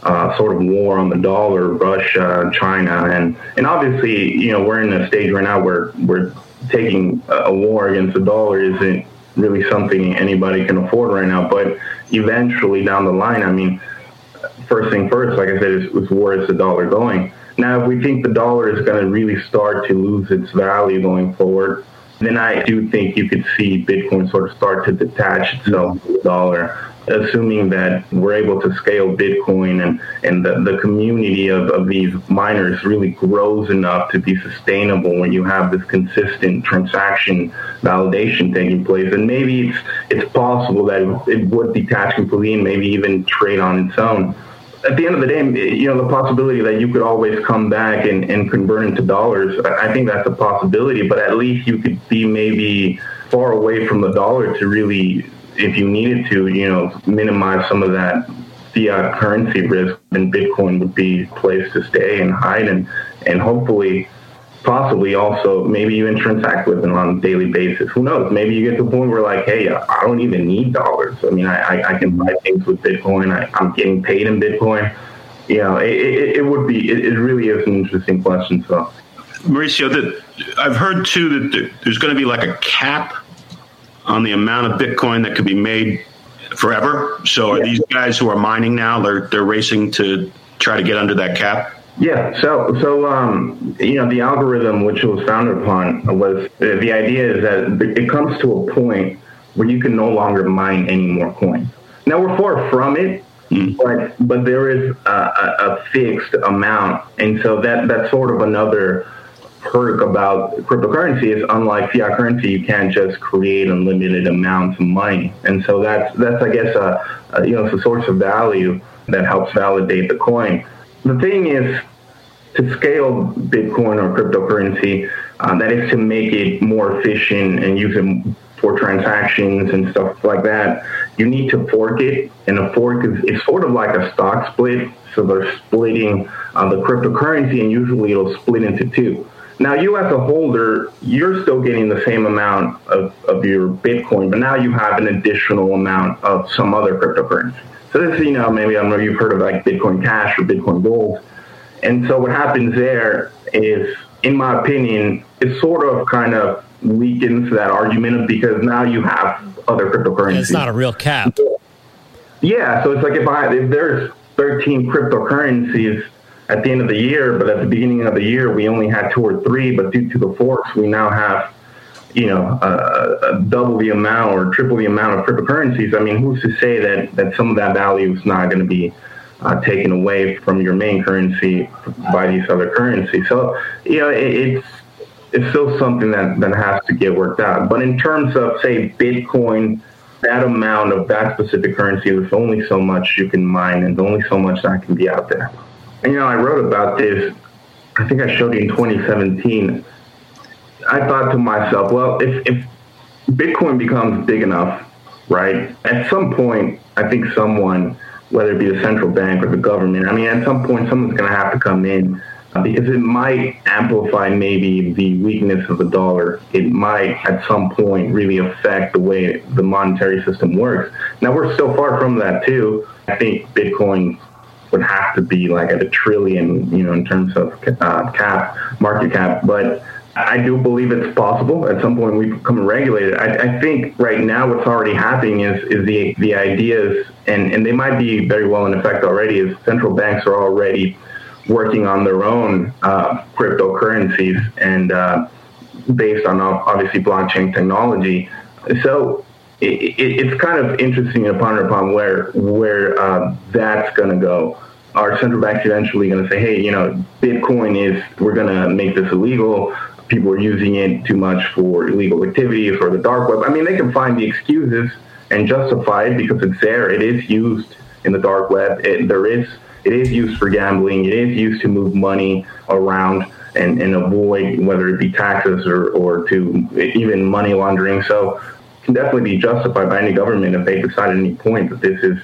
uh, sort of war on the dollar, Russia, China, and and obviously, you know, we're in a stage right now where we're taking a war against the dollar isn't really something anybody can afford right now. But eventually down the line, I mean, first thing first, like I said, is, is where is the dollar going? Now, if we think the dollar is going to really start to lose its value going forward, then I do think you could see Bitcoin sort of start to detach itself from the dollar assuming that we're able to scale Bitcoin and, and the, the community of, of these miners really grows enough to be sustainable when you have this consistent transaction validation taking place. And maybe it's, it's possible that it would detach completely and maybe even trade on its own at the end of the day, you know, the possibility that you could always come back and, and convert into dollars, I think that's a possibility, but at least you could be maybe far away from the dollar to really if you needed to, you know, minimize some of that fiat currency risk, then Bitcoin would be a place to stay and hide and, and hopefully possibly also maybe even transact with them on a daily basis. Who knows? Maybe you get to the point where like, hey, I don't even need dollars. I mean, I, I, can buy things with Bitcoin. I, am getting paid in Bitcoin. You know, it, it, it would be, it, it, really is an interesting question. So, Mauricio, I've heard too that there's going to be like a cap on the amount of Bitcoin that could be made forever. So are yeah. these guys who are mining now? They're they're racing to try to get under that cap. Yeah. So so um, you know the algorithm which was founded upon was the idea is that it comes to a point where you can no longer mine any more coins. Now we're far from it. Mm. But but there is a, a, a fixed amount, and so that that's sort of another perk about cryptocurrency is unlike fiat currency, you can't just create unlimited amounts of money. And so that's, that's I guess, a, a you know, it's a source of value that helps validate the coin. The thing is, to scale Bitcoin or cryptocurrency, uh, that is to make it more efficient and use it for transactions and stuff like that, you need to fork it. And a fork is, sort of like a stock split. So they're splitting uh, the cryptocurrency, and usually it'll split into two. Now, you as a holder, you're still getting the same amount of, of your Bitcoin, but now you have an additional amount of some other cryptocurrency. So this, you know, maybe I don't know you've heard of like Bitcoin Cash or Bitcoin Gold. And so what happens there is, in my opinion, it sort of kind of weakens that argument because now you have other cryptocurrencies. It's not a real cap. Yeah, so it's like if I if there's 13 cryptocurrencies at the end of the year, but at the beginning of the year, we only had two or three. But due to the forks, we now have, you know, uh, double the amount or triple the amount of cryptocurrencies. I mean, who's to say that, that some of that value is not going to be uh, taken away from your main currency by these other currencies? So, you know, it, it's it's still something that, that has to get worked out. But in terms of, say, Bitcoin, that amount of that specific currency, there's only so much you can mine and only so much that can be out there. You know, I wrote about this, I think I showed you in 2017. I thought to myself, well, if, if Bitcoin becomes big enough, right, at some point, I think someone, whether it be the central bank or the government, I mean, at some point, someone's going to have to come in uh, because it might amplify maybe the weakness of the dollar. It might at some point really affect the way the monetary system works. Now we're still far from that too. I think Bitcoin would have to be like at a trillion, you know, in terms of uh, cap, market cap. But I do believe it's possible. At some point, we become regulated. I, I think right now, what's already happening is is the the ideas, and and they might be very well in effect already. Is central banks are already working on their own uh, cryptocurrencies and uh, based on obviously blockchain technology. So it, it, it's kind of interesting upon upon where where uh, that's going to go. Our central bank's eventually going to say, hey, you know, Bitcoin is we're going to make this illegal. People are using it too much for illegal activities or the dark web. I mean, they can find the excuses and justify it because it's there. It is used in the dark web. It, there is it is used for gambling. It is used to move money around and, and avoid whether it be taxes or, or to even money laundering. So can definitely be justified by any government if they decide at any point that this is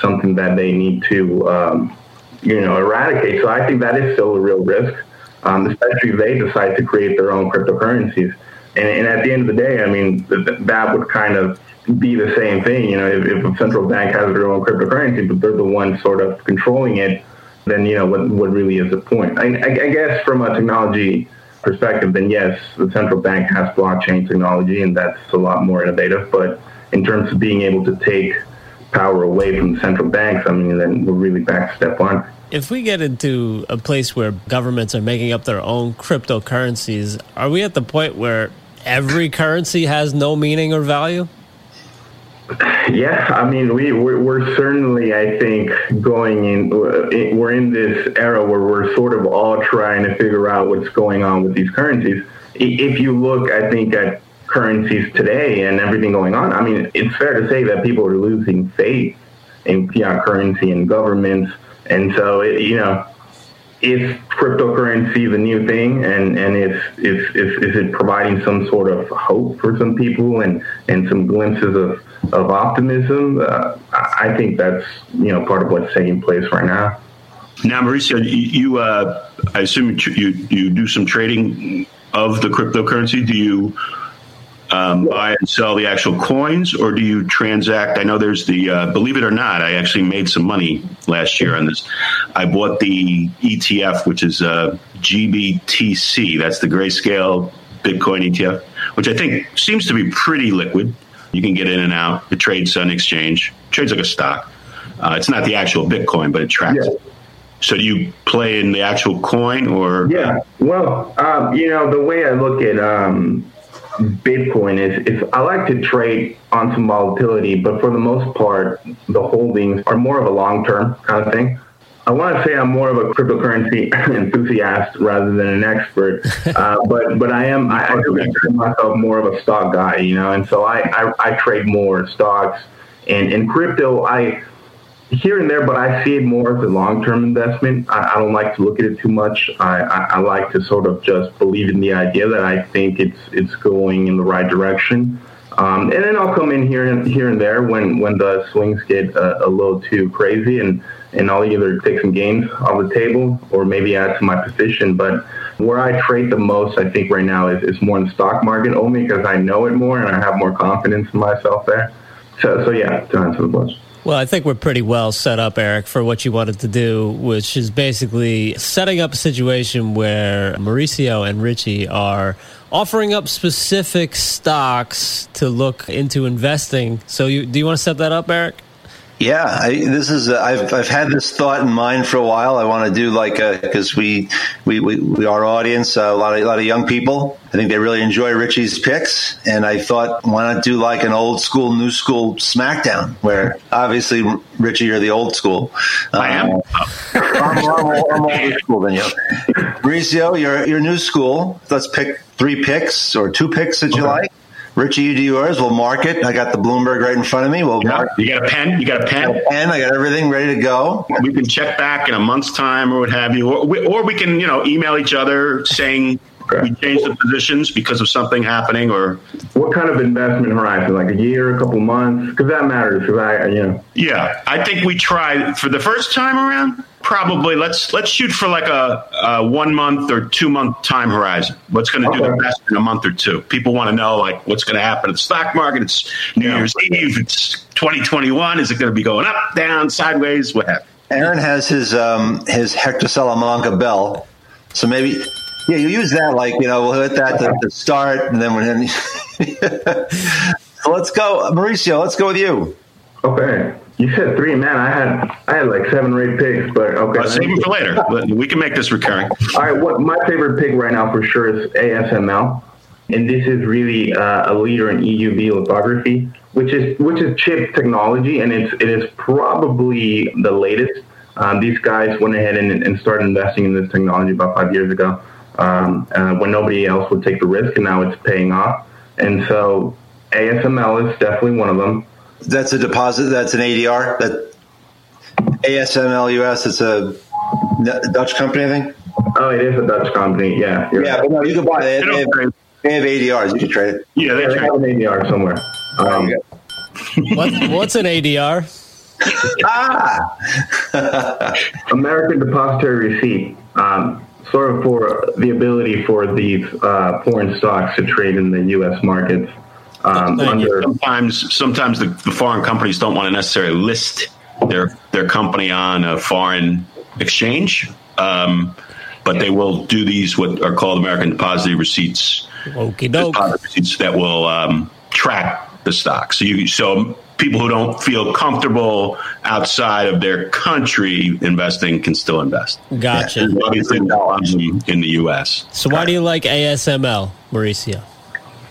something that they need to, um, you know, eradicate. So I think that is still a real risk, um, especially if they decide to create their own cryptocurrencies. And, and at the end of the day, I mean, that would kind of be the same thing. You know, if, if, a central bank has their own cryptocurrency, but they're the ones sort of controlling it, then you know what what really is the point? I, I guess from a technology perspective, then yes, the central bank has blockchain technology, and that's a lot more innovative. But in terms of being able to take power away from central banks, I mean, then we're really back to step one. If we get into a place where governments are making up their own cryptocurrencies, are we at the point where every currency has no meaning or value? Yeah, I mean, we we're, we're, certainly, I think, going in. Uh, we're in this era where we're sort of all trying to figure out what's going on with these currencies. If you look, I think at currencies today and everything going on, I mean, it's fair to say that people are losing faith in fiat currency and governments, and so it, you know, is cryptocurrency the new thing and and is, is is is it providing some sort of hope for some people and and some glimpses of of optimism uh, i think that's you know part of what's taking place right now. Now mauricio you, you uh, i assume you you do some trading of the cryptocurrency. Do you um, buy and sell the actual coins, or do you transact? I know there's the, uh, believe it or not, I actually made some money last year on this. I bought the ETF, which is uh, GBTC. That's the grayscale Bitcoin ETF, which I think seems to be pretty liquid. You can get in and out. It trades on exchange, trades like a stock. Uh, it's not the actual Bitcoin, but it tracks. Yeah. So do you play in the actual coin, or yeah? Well, um, you know the way I look at um, Bitcoin is, is I like to trade on some volatility, but for the most part, the holdings are more of a long term kind of thing. I want to say I'm more of a cryptocurrency enthusiast rather than an expert, uh, but but I am I, I consider myself more of a stock guy, you know, and so I, I, I trade more stocks and in crypto I here and there, but I see it more as a long term investment. I, I, don't like to look at it too much. I, I, I, like to sort of just believe in the idea that I think it's it's going in the right direction. Um, and then I'll come in here and here and there when, when the swings get a, a little too crazy, and, and I'll either take some gains off the table or maybe add to my position. But where I trade the most, I think right now is, is more in the stock market, only because I know it more and I have more confidence in myself there. So, so yeah, to answer the question. Well, I think we're pretty well set up, Eric, for what you wanted to do, which is basically setting up a situation where Mauricio and Richie are offering up specific stocks to look into investing. So, you, do you want to set that up, Eric? Yeah, I, this is. i have I've had this thought in mind for a while. I want to do like a because we, we we we our audience uh, a lot of a lot of young people. I think they really enjoy Richie's picks, and I thought why not do like an old school, new school SmackDown, where obviously Richie, you're the old school. I am. Uh, I'm, I'm, I'm older school than you. Mauricio, you're you're new school. Let's pick three picks or two picks that you okay. like. Richie, you do yours. We'll mark it. I got the Bloomberg right in front of me. We'll yeah. mark. You got a pen? You got a pen? I got a pen. I got everything ready to go. We can check back in a month's time or what have you, or we, or we can, you know, email each other saying we changed the positions because of something happening, or what kind of investment horizon? Like a year, a couple months? Because that matters. Because I, you know. Yeah, I think we try for the first time around probably let's let's shoot for like a, a one month or two month time horizon. What's going to okay. do the best in a month or two? People want to know like what's going to happen at the stock market. It's New yeah. Year's Eve. It's 2021. Is it going to be going up, down, sideways? What have Aaron has his um, his Hector Salamanca bell, so maybe yeah, you use that like you know we'll hit that to, to start, and then when. so let's go, Mauricio. Let's go with you. Okay. You said three, man. I had I had like seven or eight picks, but okay. Uh, save them for later. We can make this recurring. All right. What my favorite pick right now for sure is ASML, and this is really uh, a leader in EUV lithography, which is which is chip technology, and it's it is probably the latest. Um, these guys went ahead and, and, started investing in this technology about five years ago, um, uh, when nobody else would take the risk, and now it's paying off. And so ASML is definitely one of them. That's a deposit. That's an ADR. That ASML US. It's a Dutch company, I think. Oh, it is a Dutch company. Yeah. Yeah, right. but no, you can buy it. They, they, have, they have ADRs. You can trade it. Yeah, they, they have an ADR somewhere. Um, what, what's an ADR? ah, American Depository Receipt. Um, sort of for the ability for these uh, foreign stocks to trade in the U.S. markets. Um, under, sometimes, sometimes the, the, foreign companies don't want to necessarily list their their company on a foreign exchange, um, but they will do these what are called American depository receipts. Okay. Deposit receipts that will um, track the stock. So you so people who don't feel comfortable outside of their country investing can still invest. Gotcha. Obviously, in the U.S. So why do you like ASML, Mauricio?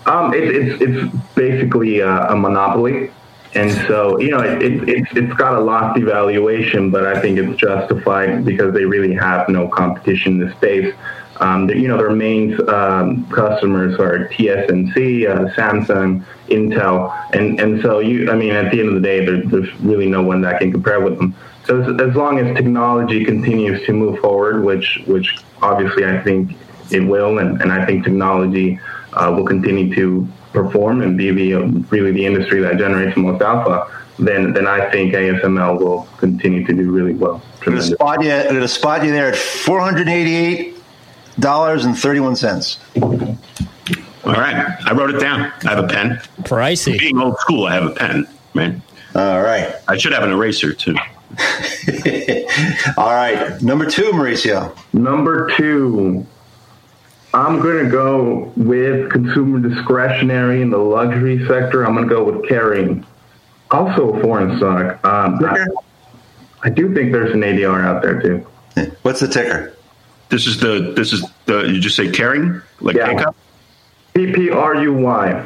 Um, it, it's it's basically a, a, monopoly, and so you know it, it, it's it's got a lofty valuation, but I think it's justified because they really have no competition in the space. Um, you know their main um, customers are TSMC, uh, Samsung, Intel, and and so you I mean at the end of the day there, there's really no one that can compare with them. So as, as long as technology continues to move forward, which which obviously I think it will, and, and I think technology uh, will continue to perform and be the, really the industry that generates the most alpha, then then I think ASML will continue to do really well. I'm going to spot you, I'm going to spot you there at four hundred eighty-eight dollars and thirty-one cents. All right, I wrote it down. I have a pen. Pricey. Being old school, I have a pen, man. All right. I should have an eraser too. All right, number two, Mauricio. Number two, I'm going to go with consumer discretionary in the luxury sector. I'm going to go with Kering. Also a foreign stock. Um, I, I, do think there's an ADR out there too. What's the ticker? This is the this is the you just say Kering like yeah. PPRUY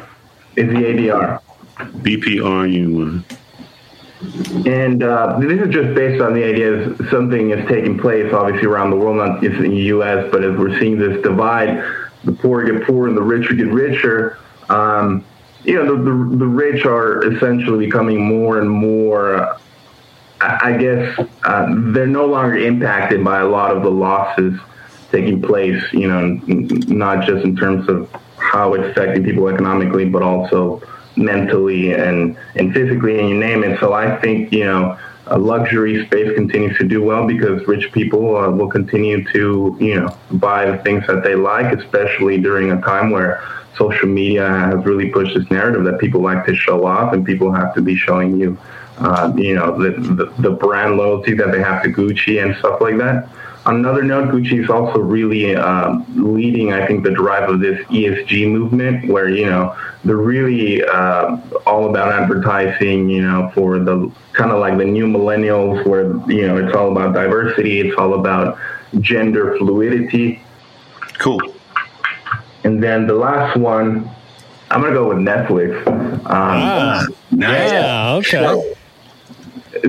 is the ADR. PPRUY. And uh, this is just based on the idea that something is taking place, obviously, around the world, not just in the U.S., but as we're seeing this divide, the poor get poorer and the richer get richer. Um, you know, the, the, the, rich are essentially becoming more and more, uh, I guess, uh, they're no longer impacted by a lot of the losses taking place, you know, not just in terms of how it's affecting people economically, but also mentally and, and physically, and you name it. So I think, you know, a luxury space continues to do well because rich people uh, will continue to, you know, buy the things that they like, especially during a time where social media has really pushed this narrative that people like to show off and people have to be showing you, uh, you know, the, the, the, brand loyalty that they have to Gucci and stuff like that. On another note, Gucci is also really um, leading, I think, the drive of this ESG movement, where you know they're really uh, all about advertising, you know, for the kind of like the new millennials, where you know it's all about diversity, it's all about gender fluidity. Cool. And then the last one, I'm gonna go with Netflix. Um, Ah, Nice. yeah, okay.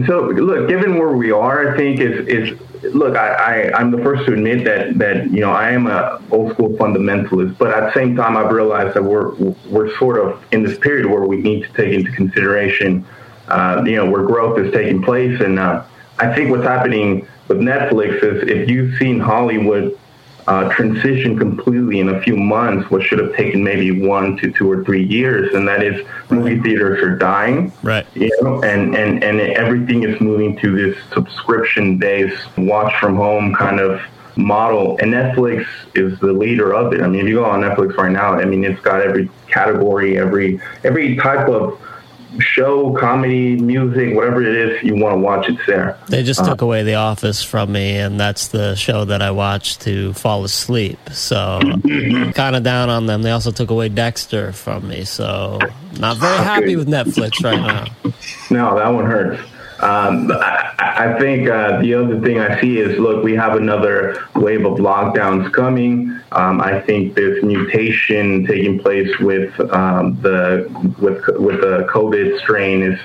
so look, given where we are, I think is is look, I, I I'm the first to admit that that you know I am a old school fundamentalist, but at the same time I've realized that we're we're sort of in this period where we need to take into consideration, uh, you know, where growth is taking place, and uh, I think what's happening with Netflix is if you've seen Hollywood uh, transition completely in a few months, what should have taken maybe one to two or three years, and that is movie theaters are dying Right. you know, and, and, and everything is moving to this subscription based watch from home kind of model. And Netflix is the leader of it. I mean, if you go on Netflix right now, I mean, it's got every category, every, every type of show, comedy, music, whatever it is you want to watch, it's there. They just took uh-huh. away The Office from me, and that's the show that I watch to fall asleep. So, mm-hmm. kind of down on them. They also took away Dexter from me. So, not very happy with Netflix right now. No, that one hurts. Um, I, I think uh, the other thing I see is look, we have another wave of lockdowns coming. Um, I think this mutation taking place with um, the with with the COVID strain is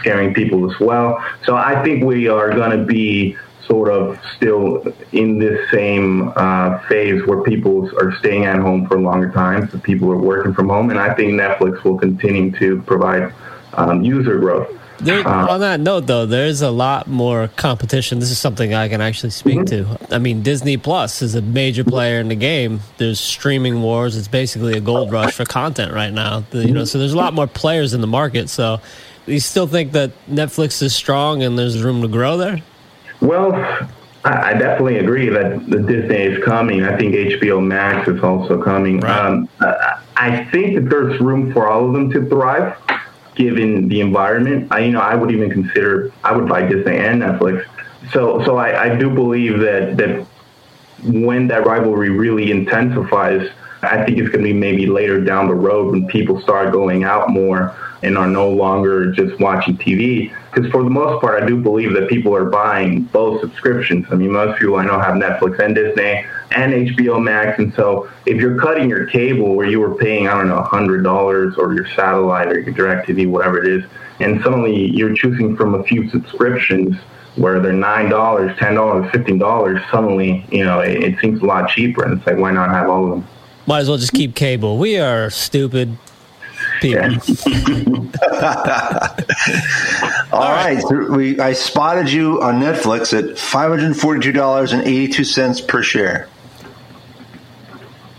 scaring people as well. So I think we are going to be sort of still in this same uh, phase where people are staying at home for longer times. So people are working from home, and I think Netflix will continue to provide um, user growth. There, Uh, on that note, though, there's a lot more competition. This is something I can actually speak to. I mean, Disney Plus is a major player in the game. There's streaming wars. It's basically a gold rush for content right now. You know, so there's a lot more players in the market. So, you still think that Netflix is strong and there's room to grow there? Well, I definitely agree that the Disney is coming. I think HBO Max is also coming. Right. Um, I I think that there's room for all of them to thrive, given the environment. I, you know, I would even consider I would buy Disney and Netflix. So, so I, I do believe that that when that rivalry really intensifies, I think it's going to be maybe later down the road when people start going out more and are no longer just watching TV. Because for the most part, I do believe that people are buying both subscriptions. I mean, most people I know have Netflix and Disney and HBO Max. And so if you're cutting your cable where you were paying, I don't know, $100 or your satellite or your DirecTV, whatever it is, and suddenly you're choosing from a few subscriptions where they're nine dollars, ten dollars, fifteen dollars, suddenly you know it, it seems a lot cheaper, and it's like why not have all of them? Might as well just keep cable. We are stupid people. All right. So we I spotted you on Netflix at five hundred forty-two dollars and eighty-two cents per share.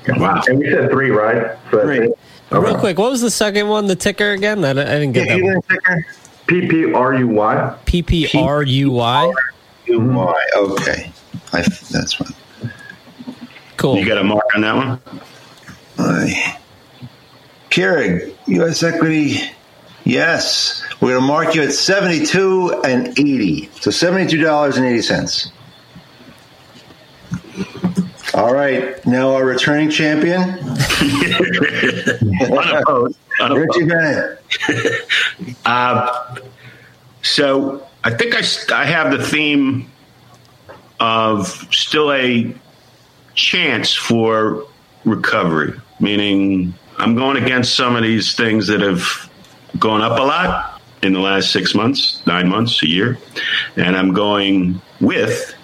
Wow. And we said three, right? So Three. it? Real Okay. quick, what was the second one? The ticker again? I, I didn't get Yeah, that you one. didn't ticker? P P R U Y. P P R U Y. Okay. I, that's one. Cool. You got a mark on that one? Aye. Kering, U.S. equity. Yes. We're going to mark you at 72 and 80. So $72.80. All right. Now our returning champion, Unopposed. Richie. Bennett. Uh, so I think I, I have the theme of still a chance for recovery, meaning I'm going against some of these things that have gone up a lot in the last six months, nine months, a year, and I'm going with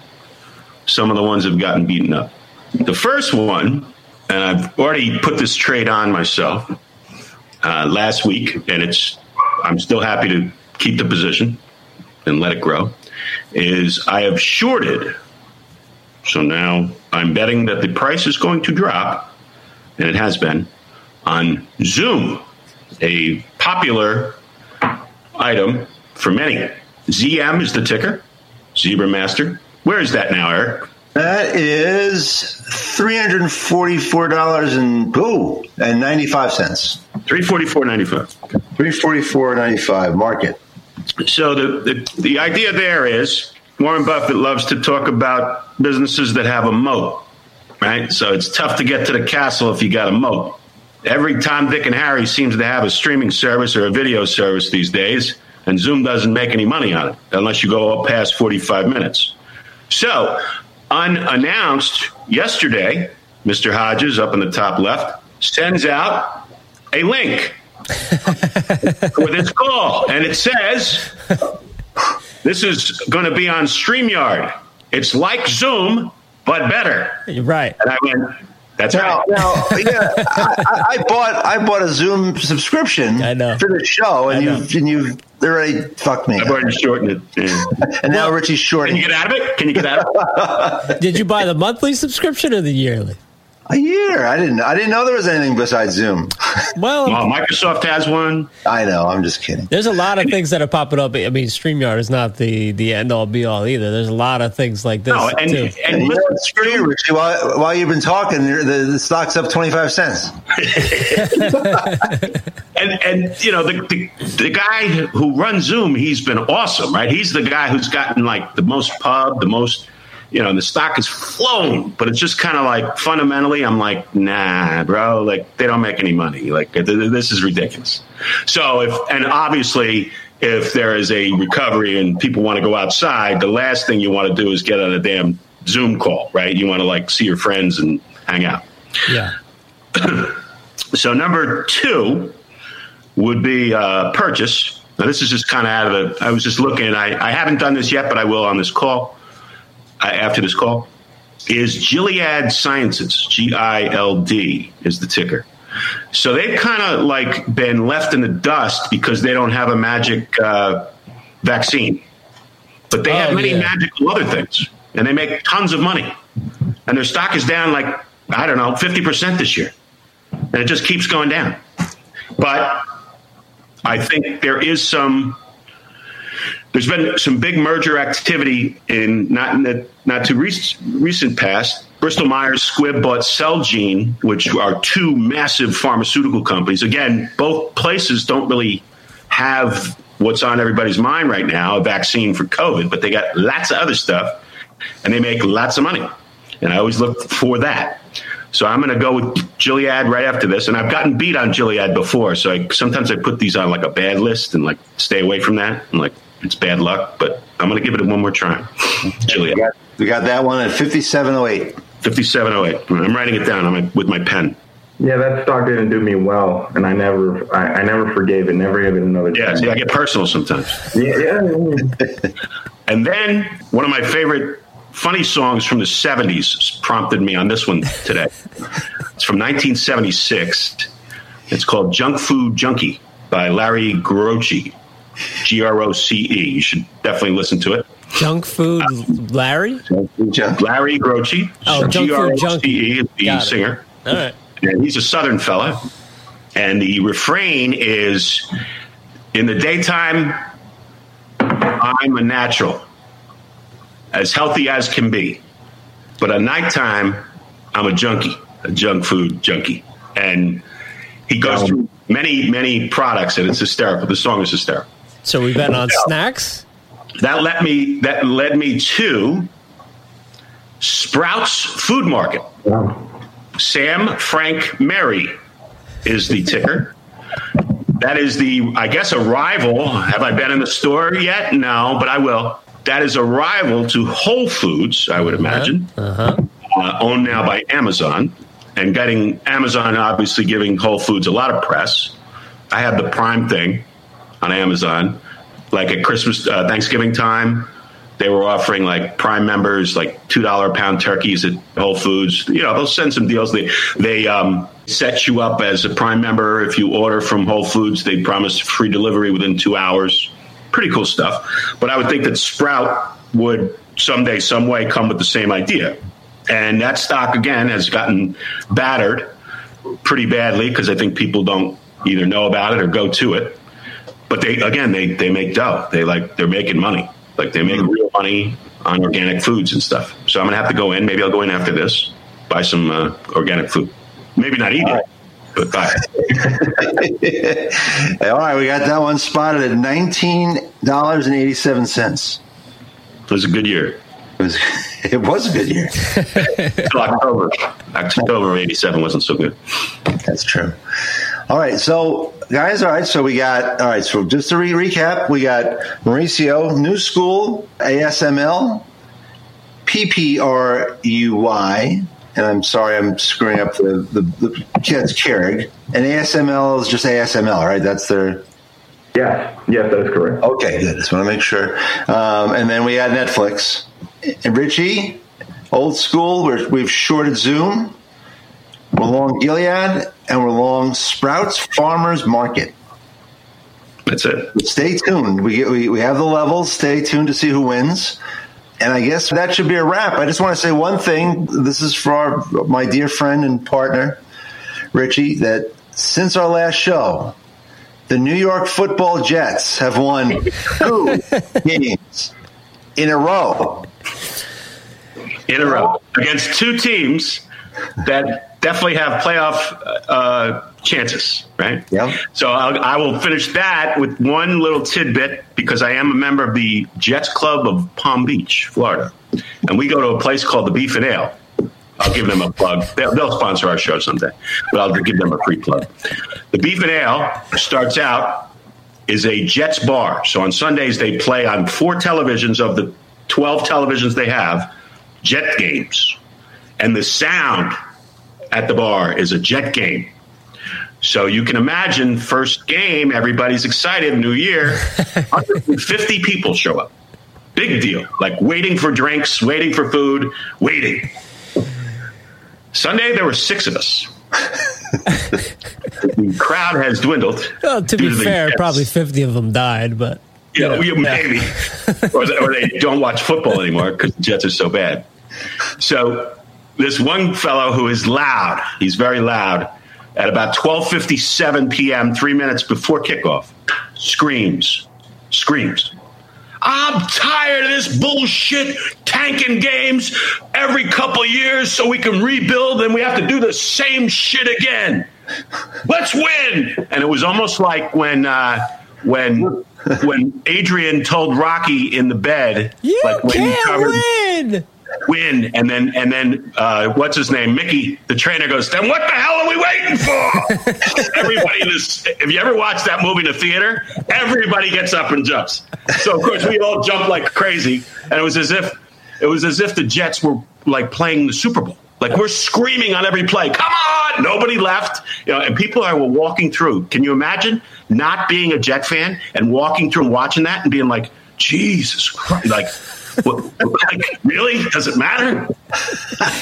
some of the ones that have gotten beaten up. The first one, and I've already put this trade on myself uh, last week, and it's I'm still happy to keep the position and let it grow. Is I have shorted, so now I'm betting that the price is going to drop, and it has been on Zoom, a popular item for many. ZM is the ticker, Zebra Master. Where is that now, Eric? That is $344 and, ooh, and 95 cents. Three forty four ninety five. 344.95 market. So the, the the idea there is Warren Buffett loves to talk about businesses that have a moat, right? So it's tough to get to the castle if you got a moat. Every Tom, Dick, and Harry seems to have a streaming service or a video service these days, and Zoom doesn't make any money on it unless you go up past 45 minutes. So, unannounced yesterday, Mr. Hodges up in the top left sends out a link with its call, and it says this is going to be on StreamYard. It's like Zoom, but better. Right. And I went, that's now, right. now, yeah, I, I, bought I bought a Zoom subscription I know. for the show, and you've and you've already fucked me. I've already shortened it. Yeah. and now Richie's short. Can shorting you get out of it? Can you get out of it? Did you buy the monthly subscription or the yearly? A year. I didn't I didn't know there was anything besides Zoom. Well, Well, Microsoft has one. I know. I'm just kidding. there's a lot of things that are popping up. I mean, StreamYard is not the the end all be all either. There's a lot of things like this No, and, too. and And you know, listen, screw Richie. While, while you've been talking, the, the stock's up 25 cents. and and you know the, the the guy who runs Zoom, he's been awesome, right? He's the guy who's gotten like the most pub, the most, you know, the stock has flown. But it's just kind of like fundamentally, I'm like, nah, bro, like they don't make any money. Like th- th- this is ridiculous. So if and obviously. If there is a recovery and people want to go outside, the last thing you want to do is get on a damn Zoom call, right? You want to like see your friends and hang out. yeah. So number two would be uh, purchase. Now this is just kind of out of the. I was just looking. I, I haven't done this yet, but I will on this call. Uh, after this call, is Gilead Sciences. G I L D is the ticker. So they've kind of like been left in the dust because they don't have a magic uh, vaccine, but they have Oh, many yeah. magical other things, and they make tons of money. And their stock is down like I don't know fifty percent this year and it just keeps going down. But I think there is some. There's been some big merger activity in not in the not too recent, past. Bristol Myers Squibb bought Celgene, which are two massive pharmaceutical companies. Again, both places don't really have what's on everybody's mind right now, a vaccine for COVID, but they got lots of other stuff and they make lots of money. And I always look for that. So I'm going to go with Gilead right after this. And I've gotten beat on Gilead before. So I, sometimes I put these on like a bad list and like stay away from that. And like it's bad luck, but I'm going to give it one more try. Gilead. We got, we got that one at 5708. 5708. I'm writing it down on my, with my pen. Yeah, that stock didn't do me well, and I never, I, I never forgave it. Never gave it another Yeah, chance. see, I get personal sometimes. yeah, yeah. And then one of my favorite funny songs from the 70s prompted me on this one today. it's from 1976. It's called Junk Food Junkie by Larry Groce. G R O C E. You should definitely listen to it. Junk food, Larry. Junk. Larry Groce. Oh, Junk Food Junkie. G-R-O-C-E is the Got it. singer. All right. And he's a Southern fella. And the refrain is In the daytime, I'm a natural, as healthy as can be. But at nighttime, I'm a junkie, a junk food junkie. And he goes through many, many products, and it's hysterical. The song is hysterical. So we've been on snacks. That led me. That led me to Sprouts Food Market. Wow. Sam Frank Mary is the ticker. That is the, I guess, a rival. Have I been in the store yet? No, but I will. That is a rival to Whole Foods, I would imagine, Uh-huh. uh, owned now by Amazon, and getting Amazon obviously giving Whole Foods a lot of press. I have the Prime thing on Amazon, like at Christmas, uh, Thanksgiving time. They were offering like Prime members like two dollar pound turkeys at Whole Foods. You know, they'll send some deals. They they um, set you up as a Prime member if you order from Whole Foods. They promise free delivery within two hours. Pretty cool stuff. But I would think that Sprout would someday, some way, come with the same idea. And that stock again has gotten battered pretty badly because I think people don't either know about it or go to it. But they again they they make dough. They like they're making money. Like they make real money on organic foods and stuff. So I'm gonna have to go in. Maybe I'll go in after this, buy some uh, organic food. Maybe not eat it, but buy it. All right, we got that one spotted at $19.87. It was a good year. It was, it was a good year. October, October of '87 wasn't so good. That's true. All right, so guys, all right, so we got all right. So just to re- recap, we got Mauricio, New School, ASML, PPRUY, and I'm sorry, I'm screwing up the the, the yeah, it's Kering, and ASML is just ASML, right? That's their Yes, yes, that is correct. Okay, good. Just want to make sure. Um, and then we had Netflix. And Richie, old school. We're, we've shorted Zoom. We're long Gilead, and we're long Sprouts Farmers Market. That's it. Stay tuned. We, we we have the levels. Stay tuned to see who wins. And I guess that should be a wrap. I just want to say one thing. This is for our, my dear friend and partner, Richie. That since our last show, the New York Football Jets have won two games in a row. In a row against two teams that definitely have playoff uh, chances, right? Yeah. So I'll, I will finish that with one little tidbit because I am a member of the Jets Club of Palm Beach, Florida, and we go to a place called the Beef and Ale. I'll give them a plug. They'll, they'll sponsor our show someday, but I'll give them a free plug. The Beef and Ale starts out is a Jets bar. So on Sundays they play on four televisions of the 12 televisions they have, Jet games. And the sound at the bar is a Jet game. So you can imagine first game, everybody's excited, new year, 150 people show up. Big deal. Like waiting for drinks, waiting for food, waiting. Sunday, there were six of us. the crowd has dwindled. Well, to be fair, probably 50 of them died, but. Yeah, you know, maybe. or, they, or, they don't watch football anymore because the Jets are so bad. So this one fellow who is loud, he's very loud, at about 12.57 p.m., three minutes before kickoff, screams, screams, I'm tired of this bullshit tanking games every couple years so we can rebuild and we have to do the same shit again. Let's win. And it was almost like when uh, when when Adrian told Rocky in the bed, you like when can't he covered, win. Win and then and then uh, what's his name? Mickey, the trainer goes. Then what the hell are we waiting for? everybody in this. If you ever watch that movie in the theater, everybody gets up and jumps. So of course we all jump like crazy, and it was as if it was as if the Jets were like playing the Super Bowl. Like we're screaming on every play. Come on! Nobody left. You know, and people are walking through. Can you imagine not being a Jet fan and walking through and watching that and being like, Jesus Christ, like. What, like, really? Does it matter?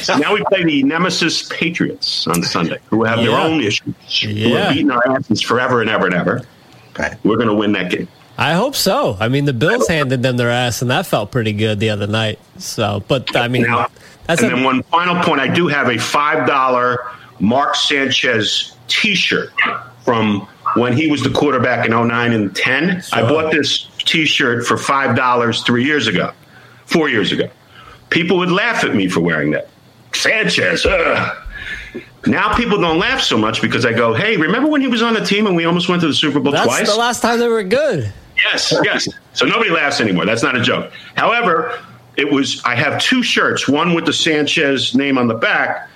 so now we play the Nemesis Patriots on Sunday, who have yeah. their own issues, yeah. who have beaten our asses forever and ever and ever. Okay. We're going to win that game. I hope so. I mean, the Bills handed them their ass, and that felt pretty good the other night. So, but I mean, now, and a- then one final point: I do have a five dollar Mark Sanchez T-shirt from when he was the quarterback in 09 and 10. Sure. I bought this T-shirt for five dollars three years ago four years ago. People would laugh at me for wearing that. Sanchez, ugh. Now people don't laugh so much because I go, hey, remember when he was on the team and we almost went to the Super Bowl That's twice? the last time they were good. Yes, yes. So nobody laughs anymore. That's not a joke. However, it was I have two shirts, one with the Sanchez name on the back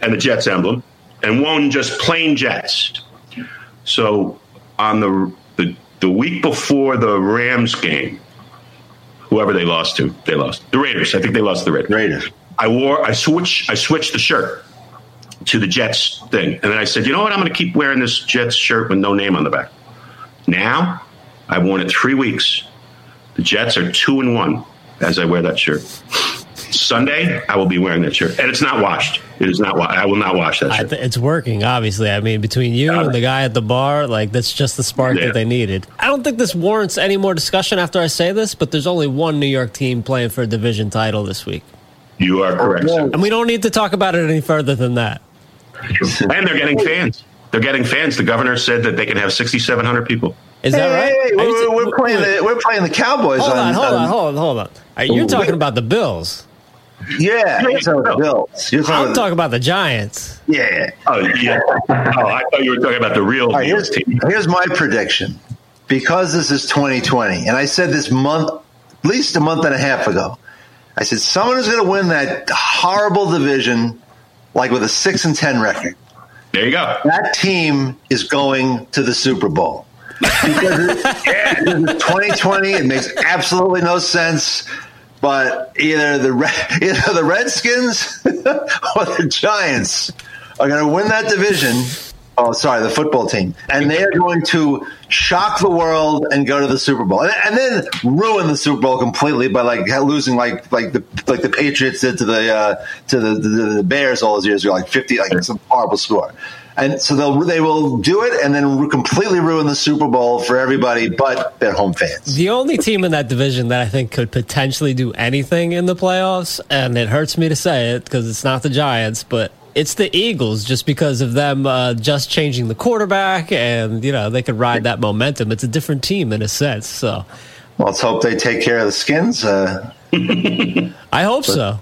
and the Jets emblem, and one just plain Jets. So on the the, the week before the Rams game, whoever they lost to. They lost the Raiders. I think they lost the Raiders. Raiders. I wore. I switched. I switched the shirt to the Jets thing, and then I said, you know what? I'm going to keep wearing this Jets shirt with no name on the back. Now, I've worn it three weeks. The Jets are two and one as I wear that shirt. Sunday, I will be wearing that shirt, and it's not washed. It is not. I will not watch that shirt. Th- it's working, obviously. I mean, between you and the guy at the bar, like that's just the spark yeah. that they needed. I don't think this warrants any more discussion after I say this, but there's only one New York team playing for a division title this week. You are correct, and we don't need to talk about it any further than that. and they're getting fans. They're getting fans. The governor said that they can have 6,700 people. Is that right? Hey, we're, we're, playing the we're playing the Cowboys. Hold on, on hold on, hold on, hold on. Are you talking about the Bills? Yeah, you're talking about the You're talking I'm talking about the Giants. Yeah. Oh, yeah. Oh, I thought you were talking about the real right, here's, team. Here's my prediction. Because this is 2020, and I said this month at least a month and a half ago. I said, someone is going to win that horrible division, like with a six and ten record. There you go. That team is going to the Super Bowl. because it's 2020, it makes absolutely no sense. But either the either the Redskins or the Giants are going to win that division. Oh, sorry, the football team, and they are going to shock the world and go to the Super Bowl, and, and then ruin the Super Bowl completely by like losing like like the like the Patriots did to the uh, to the, the, the Bears all those years ago, like fifty, like some horrible score and so they'll they will do it and then completely ruin the Super Bowl for everybody but their home fans. The only team in that division that I think could potentially do anything in the playoffs, and it hurts me to say it because it's not the Giants, but it's the Eagles just because of them uh, just changing the quarterback, and you know they could ride that momentum. It's a different team in a sense. So, well, let's hope they take care of the Skins. Uh, I hope so.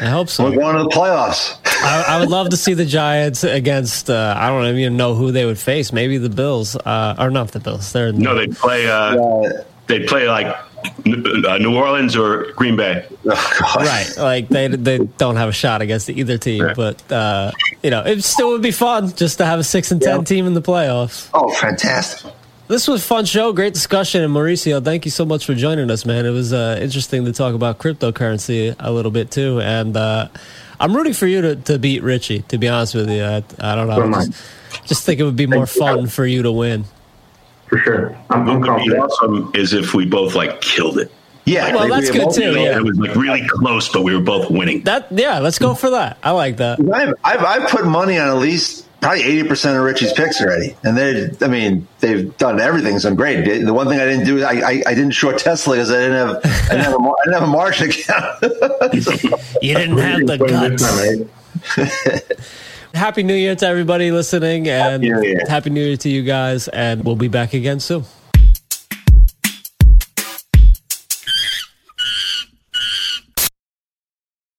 I hope so. We're going to the playoffs. I, I, would love to see the Giants against. Uh, I don't even know who they would face. Maybe the Bills, uh, or not the Bills. They're no, they play. Uh, they play like uh, New Orleans or Green Bay. Oh, right, like they they don't have a shot against either team, right. but uh, you know it still would be fun just to have a six and ten yeah. team in the playoffs. Oh, fantastic! This was fun show, great discussion, and Mauricio, thank you so much for joining us, man. It was uh, interesting to talk about cryptocurrency a little bit too, and uh, I'm rooting for you to, to beat Richie. To be honest with you, I, I don't know, just, just, think it would be more fun for you to win. For sure, I'm, I'm what would be awesome is if we both like killed it. Yeah, well, that's good too. Yeah. It was like really close, but we were both winning. That yeah, let's go for that. I like that. I've, I've, I've put money on at least probably eighty percent of Richie's picks already, and they, I mean, they've done everything. So great. The one thing I didn't do, I, I, I didn't short Tesla because I didn't have, I didn't have a, I didn't have a margin account. you didn't have the guts. Happy New Year to everybody listening, and Happy New Year. Happy New Year to you guys, and we'll be back again soon.